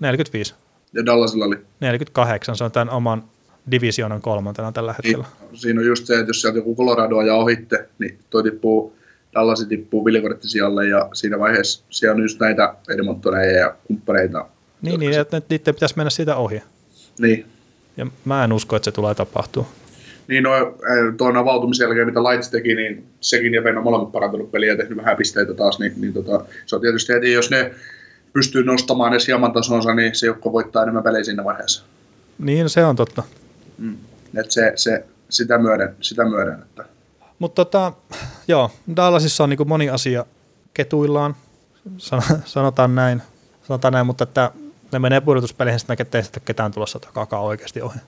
45. Ja Dallasilla oli? 48, se on tämän oman divisioonan kolmantena tällä niin, hetkellä. Niin, siinä on just se, että jos sieltä joku Colorado ja ohitte, niin toi tippuu, Dallasi tippuu villikorttisijalle ja siinä vaiheessa siellä on just näitä Edmontoneja ja kumppaneita. Niin, niin että niiden pitäisi mennä siitä ohi. Niin. Ja mä en usko, että se tulee tapahtua niin no, tuon avautumisen jälkeen, mitä Lights teki, niin sekin ja Ben on molemmat parantanut peliä ja tehnyt vähän pisteitä taas, niin, niin tota, se on tietysti heti, jos ne pystyy nostamaan edes hieman tasonsa, niin se joukko voittaa enemmän pelejä siinä vaiheessa. Niin, se on totta. Mm. Et se, se, sitä myöden, sitä myöden että. Mutta tota, joo, Dallasissa on niin moni asia ketuillaan, sanotaan näin, sanotaan näin, mutta että ne menee pudotuspeleihin sitten ettei sitten ketään tulossa takaa oikeasti ohi.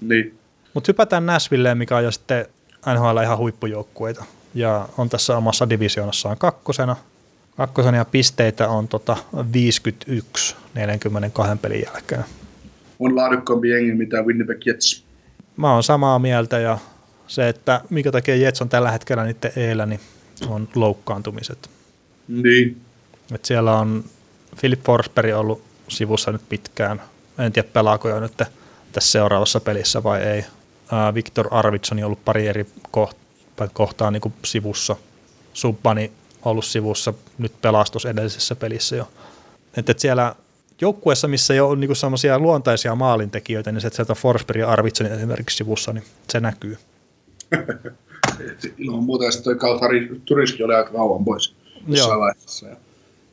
Niin. Mutta hypätään Nashvilleen, mikä on jo sitten NHL ihan huippujoukkueita. Ja on tässä omassa divisioonassaan kakkosena. Kakkosen ja pisteitä on tota 51 42 pelin jälkeen. On laadukkaampi jengi mitä Winnipeg Jets. Mä oon samaa mieltä ja se, että mikä takia Jets on tällä hetkellä niiden eellä, niin on loukkaantumiset. Niin. Et siellä on Philip Forsberg ollut sivussa nyt pitkään. En tiedä pelaako jo nyt tässä seuraavassa pelissä vai ei. Viktor Arvidsson on ollut pari eri kohtaa niin kuin sivussa. Subbani ollut sivussa nyt pelastus edellisessä pelissä jo. Et, et siellä joukkueessa, missä ei ole niin semmoisia luontaisia maalintekijöitä, niin se, että sieltä Forsberg ja Arvidsson esimerkiksi sivussa, niin se näkyy. Ilman muuta, ja sitten Kaltari Turiski oli aika kauan pois jossain vaiheessa. Ja,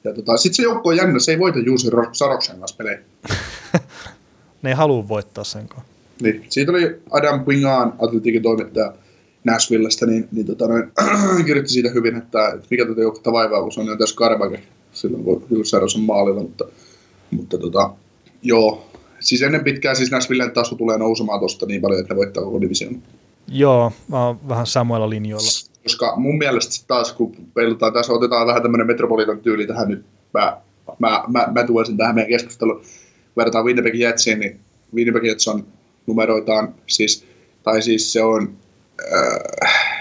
ja tota, sitten se joukko on jännä, se ei voita Juusi Saroksen kanssa pelejä. ne ei halua voittaa sen kanssa. Niin, siitä oli Adam Pingaan, atletiikin toimittaja Nashvillestä, niin, niin tota, noin, kirjoitti siitä hyvin, että, että mikä tätä joukkoa vaivaa, kun se on jo tässä Karbake silloin, kun Juusi on maalilla, mutta, mutta tota, joo, siis ennen pitkään siis Nashvillen taso tulee nousemaan tuosta niin paljon, että ne voittaa koko division. Joo, mä oon vähän samoilla linjoilla. Koska mun mielestä taas, kun peilutaan tässä, otetaan vähän tämmöinen metropolitan tyyli tähän nyt, mä, mä, mä, mä tuon sen tähän meidän keskusteluun, verrataan Winnipeg Jetsiin, niin Winnipeg Jets on numeroitaan, siis, tai siis se on äh,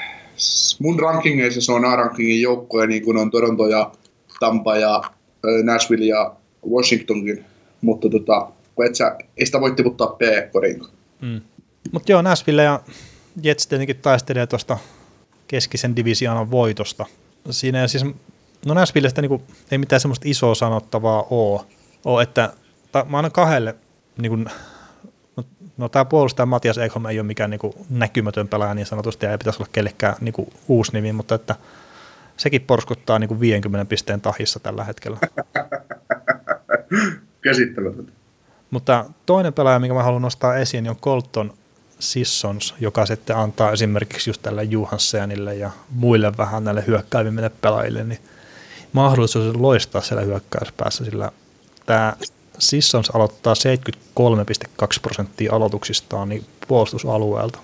mun rankingeissa se on A-rankingin joukkoja, niin kuin on Toronto ja Tampa ja äh, Nashville ja Washingtonkin, mutta tota, kun et sä, ei sitä voi tiputtaa P-koriin. Mm. Mutta joo, Nashville ja Jets tietenkin taistelee tuosta keskisen divisioonan voitosta. Siinä ei siis, no Nashvillestä niin ei mitään semmoista isoa sanottavaa ole, ole että ta, mä annan kahdelle, niin kuin, no, no tämä puolustaja Matias Ekholm ei ole mikään niin kuin, näkymätön pelaaja niin sanotusti, ja ei pitäisi olla kellekään niin kuin, uusi nimi, mutta että sekin porskuttaa niin kuin 50 pisteen tahissa tällä hetkellä. Käsittämätöntä. Mutta toinen pelaaja, mikä mä haluan nostaa esiin, niin on Colton Sissons, joka sitten antaa esimerkiksi just tälle Juhanssenille ja muille vähän näille hyökkäävimmille pelaajille, niin mahdollisuus loistaa siellä hyökkäyspäässä, sillä tämä Sissons aloittaa 73,2 prosenttia aloituksistaan niin puolustusalueelta.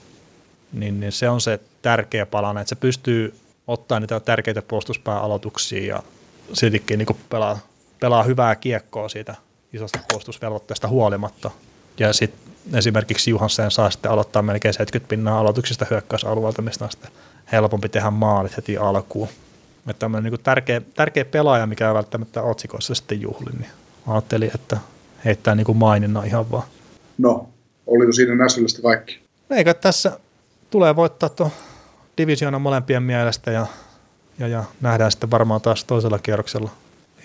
Niin, niin se on se tärkeä palanen, että se pystyy ottaa niitä tärkeitä puolustuspääaloituksia ja siltikin niin pelaa, pelaa hyvää kiekkoa siitä isosta puolustusvelvoitteesta huolimatta. Ja sitten esimerkiksi Juhansen saa sitten aloittaa melkein 70 pinnaa aloituksista hyökkäysalueelta, mistä on sitten helpompi tehdä maalit heti alkuun. Että tämmöinen niin tärkeä, tärkeä pelaaja, mikä ei välttämättä otsikoissa sitten juhli, niin ajattelin, että heittää niin maininnan ihan vaan. No, oliko siinä Nashvillestä kaikki? Eikö tässä tulee voittaa tuon divisioona molempien mielestä ja, ja, ja nähdään sitten varmaan taas toisella kierroksella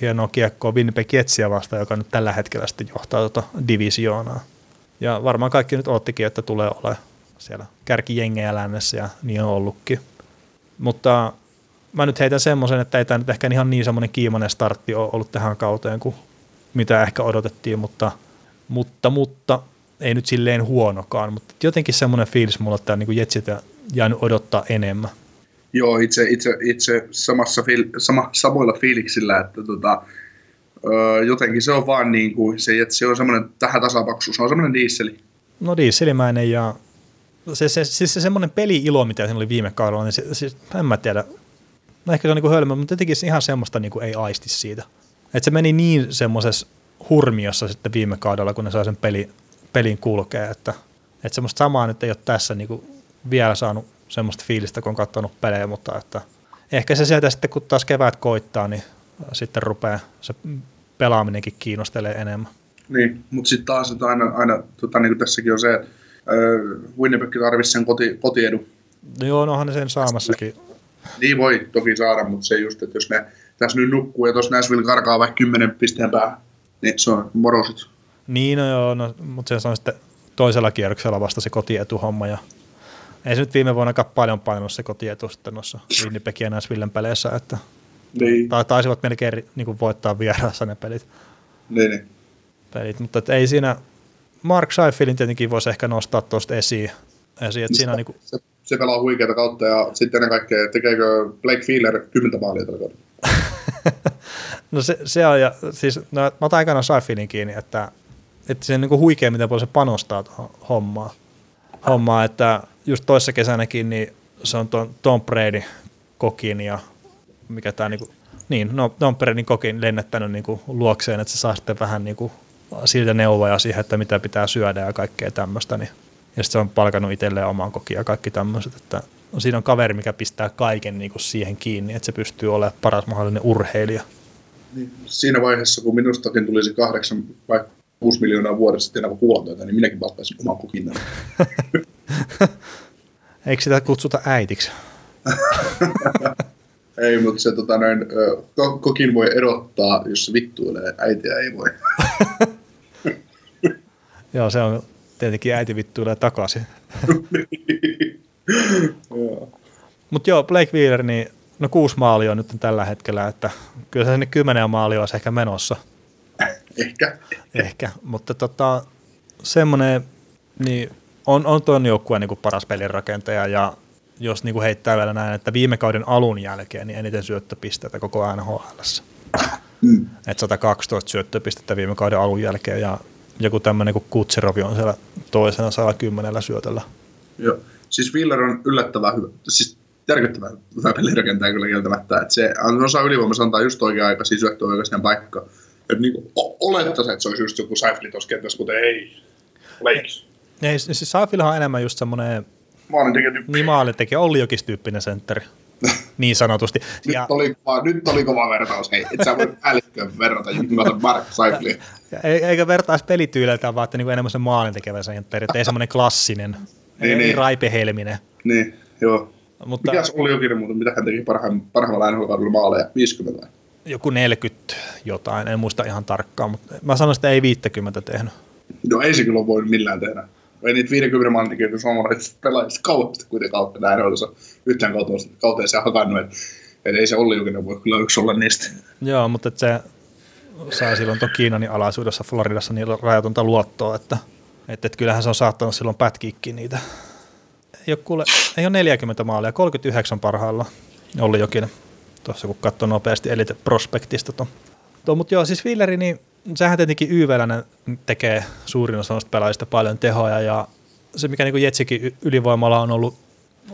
hienoa kiekkoa Winnipeg Jetsiä vastaan, joka nyt tällä hetkellä sitten johtaa tuota divisioonaa. Ja varmaan kaikki nyt oottikin, että tulee ole siellä kärkijengejä lännessä ja niin on ollutkin. Mutta mä nyt heitän semmoisen, että ei tämä nyt ehkä ihan niin semmoinen kiimainen startti ole ollut tähän kauteen kuin mitä ehkä odotettiin, mutta, mutta, mutta ei nyt silleen huonokaan, mutta jotenkin semmoinen fiilis mulla, että niin Jetsiltä jäänyt odottaa enemmän. Joo, itse, itse, itse samassa fiil, sama, samoilla fiiliksillä, että tota, jotenkin se on vaan niin kuin se, että se on semmoinen tähän tasapaksu, se on semmoinen diisseli. No diisselimäinen ja se, se, siis se semmoinen peli-ilo, mitä siinä oli viime kaudella, niin se, siis, en mä tiedä, no ehkä se on niin hölmö, mutta jotenkin ihan semmoista niin kuin ei aisti siitä. Että se meni niin semmoisessa hurmiossa sitten viime kaudella, kun ne sai sen peli, pelin kulkea, että, että semmoista samaa nyt ei ole tässä niin kuin vielä saanut semmoista fiilistä, kun on katsonut pelejä, mutta että ehkä se sieltä sitten, kun taas kevät koittaa, niin sitten rupeaa se pelaaminenkin kiinnostelee enemmän. Niin, mutta sitten taas että aina, aina tota, niin kuin tässäkin on se, että äh, Winnipeg tarvitsisi sen koti, kotiedun. No joo, no onhan ne sen saamassakin. Niin voi toki saada, mutta se just, että jos ne tässä nyt nukkuu ja tuossa Nashville karkaa vaikka kymmenen pisteen päähän, niin se on morosit. Niin, no joo, no, mutta se on sitten toisella kierroksella vasta se kotietuhomma ja ei se nyt viime vuonna paljon painanut se kotietu sitten noissa Winnipeg ja Nashvillen peleissä, että niin. tai taisivat melkein niin kuin voittaa vieraassa ne pelit. Niin, niin. pelit mutta ei siinä, Mark Seifelin tietenkin voisi ehkä nostaa tuosta esiin, esiin että siinä niin kuin... se, se, pelaa huikeata kautta ja sitten ennen kaikkea tekeekö Blake Feeler kymmentä maalia tällä kaudella? no se, se on, ja siis no, mä otan aikana Seifelin kiinni, että, että se on niin kuin huikea, miten paljon se panostaa tuohon hommaan. hommaan, että just toissa kesänäkin niin se on tuon Tom Brady kokin ja mikä tämä niinku Niin, no Domperenin kokin lennättänyt niin kuin luokseen, että se saa sitten vähän niin kuin siltä neuvoja siihen, että mitä pitää syödä ja kaikkea tämmöistä. Niin. Ja sitten se on palkannut itselleen oman kokin ja kaikki tämmöiset, että siinä on kaveri, mikä pistää kaiken niin kuin siihen kiinni, että se pystyy olemaan paras mahdollinen urheilija. Niin, siinä vaiheessa, kun minustakin tulisi kahdeksan vai kuusi miljoonaa vuodessa sitten kuulantöitä, niin minäkin palkkaisin oman kokin. Eikö sitä kutsuta äitiksi? ei, mutta se tota, noin, kokin voi erottaa, jos se vittuilee, äitiä ei voi. Joo, se on tietenkin äiti vittuilee takaisin. Mutta joo, Blake Wheeler, niin no kuusi maalia on nyt tällä hetkellä, että kyllä se sinne kymmenen maalia olisi ehkä menossa. Ehkä. Ehkä, mutta tota, semmoinen, niin on, on tuon joukkueen niin paras pelirakentaja ja jos niin kuin heittää vielä näin, että viime kauden alun jälkeen niin eniten syöttöpisteitä koko NHL. Mm. Että 112 syöttöpistettä viime kauden alun jälkeen ja joku tämmöinen kuin Kutserovi on siellä toisena 110 syötöllä. Joo, siis Wheeler on yllättävän hyvä, siis järkyttävän hyvä pelirakentaja kyllä kieltämättä, että se osaa ylivoimassa antaa just oikea aika siis syöttö oikeastaan paikka. Että niin olettaisiin, että se olisi just joku Seifli tuossa kentässä, kuten ei. Lakes. Ei, siis Seiflihan on enemmän just semmoinen maalintekijätyyppi. Niin maalintekijä, Olli Jokis-tyyppinen sentteri. niin sanotusti. nyt, ja... oli, nyt oli kova vertaus, hei, et sä voi päällikköön verrata Jonathan Mark Seiflia. Eikä vertaisi pelityyliltä, vaan että niin enemmän se maalintekevä sentteri, että ei semmoinen klassinen, niin, ei niin. raipehelminen. Niin, joo. Mutta, Mikäs oli jokin muuten, mitä hän teki parhaimmalla nhl maaleja, 50 vai? Joku 40 jotain, en muista ihan tarkkaan, mutta mä sanoin, että ei 50 tehnyt. No ei se kyllä voinut millään tehdä ei niitä 50 maalin tekijöitä suomalaiset pelaajista kauheasti kuitenkaan kautta näin olisi yhtään se hakannut, että et ei se Olli Jokinen voi kyllä yksi olla niistä. Joo, mutta se saa silloin tuon Kiinanin alaisuudessa Floridassa niin rajatonta luottoa, että, että, että kyllähän se on saattanut silloin pätkiikkiä niitä. Ei ole, kuule, ei ole 40 maalia, 39 parhailla Olli Jokinen. Tuossa kun katsoo nopeasti Elite Prospektista tuon. Tuo, mutta joo, siis Villeri, niin sehän tietenkin YVllä tekee suurin osa pelaajista paljon tehoja ja se mikä niin Jetsikin ylivoimalla on ollut,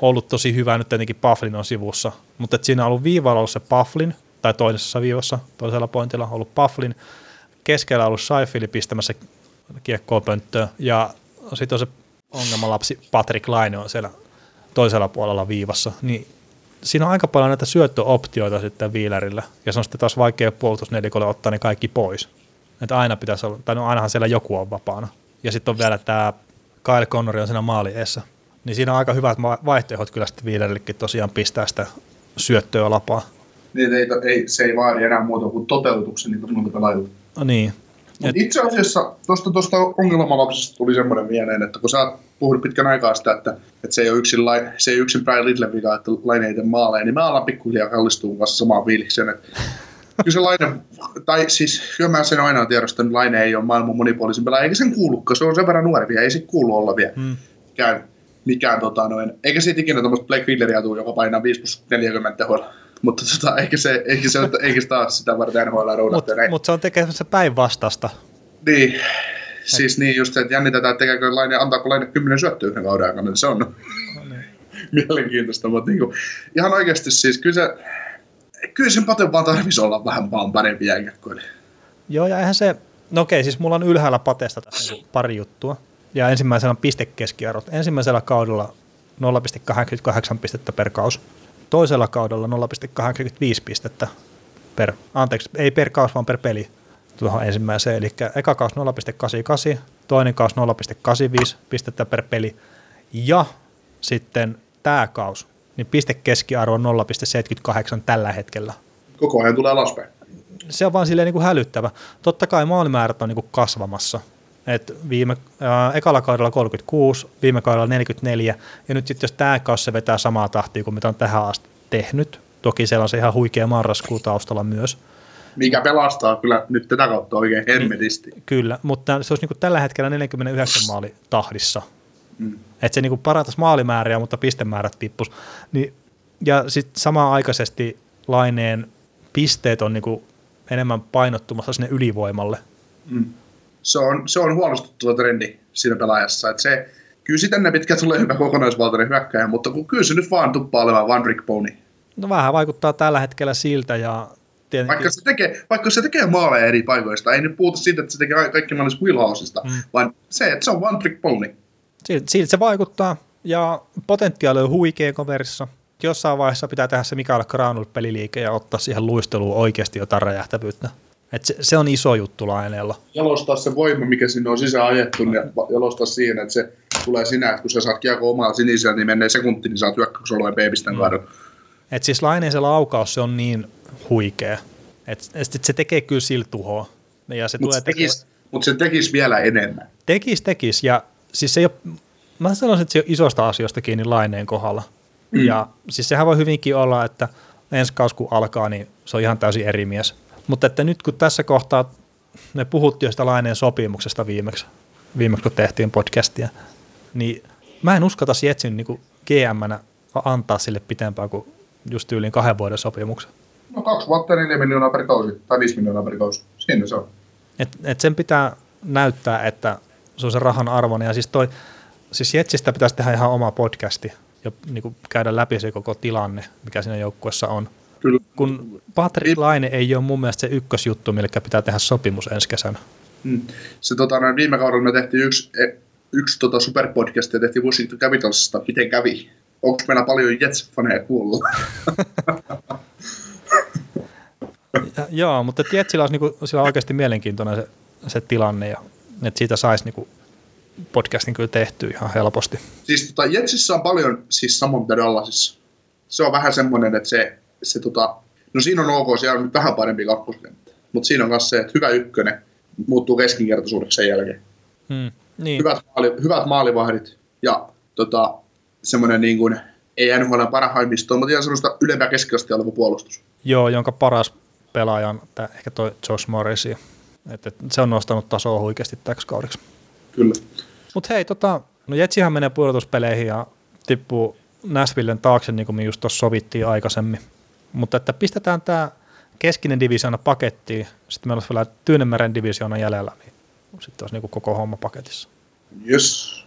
ollut tosi hyvä nyt tietenkin Pufflin on sivussa, mutta siinä on ollut viivalla ollut se Pufflin, tai toisessa viivassa, toisella pointilla on ollut Pufflin, keskellä on ollut Saifili pistämässä kiekkoa pönttöön, ja sitten on se ongelmalapsi Patrick Laine on siellä toisella puolella viivassa, niin siinä on aika paljon näitä syöttöoptioita sitten Viilerillä, ja se on sitten taas vaikea puolustusnelikolle ottaa ne kaikki pois. Että aina pitäisi olla, tai no ainahan siellä joku on vapaana. Ja sitten on vielä tämä Kyle Connor on siinä maalieessa. Niin siinä on aika hyvät vaihtoehdot kyllä sitten Wheelerillekin tosiaan pistää sitä syöttöä lapaa. Niin, ei, ei, se ei vaadi enää muuta kuin toteutuksen niitä monta pelaajilta. No niin. Et... Itse asiassa tuosta, tuosta ongelmalapsesta tuli semmoinen mieleen, että kun sä oot puhunut pitkän aikaa sitä, että, että se ei ole yksin, se ei yksin Brian Little vika, että Laine ei maaleja, niin mä alan pikkuhiljaa kallistua kanssa samaan fiilikseen, että kyllä se Laine, tai siis kyllä mä sen aina tiedostanut, että Laine ei ole maailman monipuolisin pelaaja, eikä sen kuulukaan, se on sen verran nuori vielä, ei se kuulu olla vielä. Hmm. Mikään, mikään tota noin, eikä siitä ikinä tuommoista Blake Willeria tule, joka painaa 5 plus 40 tehoilla. Mutta tota, eikä, se, eikä, se, eikä se taas sitä varten NHL Mutta mut se on tekemässä päinvastasta. Niin, siis niin just se, että jännitetään, että tekeekö Laine, antaako Laine 10 syöttöä yhden kauden aikana, niin se on no, niin. mielenkiintoista, mutta niinku, ihan oikeasti siis kyllä se, kyllä sen Paten vaan tarvitsisi olla vähän vaan parempi jääkäkkoinen. Joo, ja eihän se, no okei, siis mulla on ylhäällä Patesta tässä pari juttua. Ja ensimmäisellä on pistekeskiarvot. Ensimmäisellä kaudella 0,88 pistettä per kaus. Toisella kaudella 0,85 pistettä per, anteeksi, ei per kaus, vaan per peli tuohon ensimmäiseen. Eli eka kaus 0,88, toinen kaus 0,85 pistettä per peli. Ja sitten tämä kaus niin pistekeskiarvo on 0,78 tällä hetkellä. Koko ajan tulee alaspäin. Se on vaan silleen niin kuin hälyttävä. Totta kai maalimäärät on niin kuin kasvamassa. Et viime, äh, ekalla kaudella 36, viime kaudella 44, ja nyt sitten jos tämä kausi se vetää samaa tahtia kuin mitä on tähän asti tehnyt, toki siellä on se ihan huikea marraskuu taustalla myös. Mikä pelastaa kyllä nyt tätä kautta oikein. Niin, kyllä, mutta se olisi niin tällä hetkellä 49 maali tahdissa Mm. Että se niinku parantaisi maalimääriä, mutta pistemäärät tippus. Niin, ja sitten samaan aikaisesti laineen pisteet on niinku enemmän painottumassa sinne ylivoimalle. Mm. Se, on, se on huolestuttava trendi siinä pelaajassa. Että se, kyllä sitten ne pitkä tulee hyvä kokonaisvaltainen hyökkäjä, mutta kun kyllä se nyt vaan tuppaa olemaan one trick pony. No vähän vaikuttaa tällä hetkellä siltä ja tietenkin, Vaikka se, tekee, vaikka se tekee maaleja eri paikoista, ei nyt puhuta siitä, että se tekee kaikki wheelhouseista, Mm. mm. vaan se, että se on one trick pony. Siltä, se vaikuttaa, ja potentiaali on huikea kaverissa. Jossain vaiheessa pitää tehdä se Mikael Granul peliliike ja ottaa siihen luisteluun oikeasti jotain räjähtävyyttä. Et se, se, on iso juttu laineella. Jalostaa se voima, mikä sinne on sisään ajettu, ja va- jalostaa siihen, että se tulee sinä, että kun sä saat kiekko omalla sinisellä, niin menee sekunti, niin saat hyökkäysalueen peepistän mm. Et siis laineen se laukaus, se on niin huikea. Et, et se tekee kyllä sillä tuhoa. Ja se Mutta tulee mut se tekis vielä enemmän. tekis, tekis. Ja siis se ei ole, mä sanoisin, että se ole isosta asioista kiinni laineen kohdalla. Mm. Ja siis sehän voi hyvinkin olla, että ensi kausi kun alkaa, niin se on ihan täysin eri mies. Mutta että nyt kun tässä kohtaa, me puhuttiin jo sitä laineen sopimuksesta viimeksi, viimeksi kun tehtiin podcastia, niin mä en uskota Jetsin niin GM-nä antaa sille pitempään kuin just yli kahden vuoden sopimuksen. No kaksi vuotta neljä miljoonaa per kausi, tai viisi miljoonaa per kausi. Siinä se on. Et, et sen pitää näyttää, että se on se rahan arvoinen. Ja siis, toi, siis Jetsistä pitäisi tehdä ihan oma podcasti ja niin kuin käydä läpi se koko tilanne, mikä siinä joukkuessa on. Kyllä. Kun Patrick Laine ei ole mun mielestä se ykkösjuttu, millä pitää tehdä sopimus ensi kesänä. Mm. Se, tota, noin viime kaudella me tehtiin yksi, e, yksi tota, superpodcast ja tehtiin Washington Capitalsista, miten kävi. Onko meillä paljon Jets-faneja kuulla? Ja, joo, mutta et Jetsillä olisi niinku, sillä on oikeasti mielenkiintoinen se, se tilanne ja että siitä saisi niinku podcastin kyllä tehtyä ihan helposti. siis tota, Jetsissä on paljon siis samoin mitä Dallasissa. Se on vähän semmoinen, että se, se tota, no siinä on ok, siellä on nyt vähän parempi kakkoskenttä. Mutta siinä on myös se, että hyvä ykkönen muuttuu keskinkertaisuudeksi sen jälkeen. Hmm. Niin. Hyvät, maali, hyvät maalivahdit ja tota, semmoinen niin kuin, ei NHL parhaimmistoon, mutta ihan semmoista ylempää keskiastia oleva puolustus. Joo, jonka paras pelaaja on tää, ehkä toi Josh Morris. Et, et, se on nostanut tasoa huikeasti täksi kaudeksi. Kyllä. Mutta hei, tota, no Jetsihän menee pudotuspeleihin ja tippuu Nashvillen taakse, niin kuin me just tuossa sovittiin aikaisemmin. Mutta että pistetään tämä keskinen divisioona pakettiin, sitten meillä olisi vielä Tyynemeren divisioona jäljellä, niin sitten olisi niin koko homma paketissa. Yes.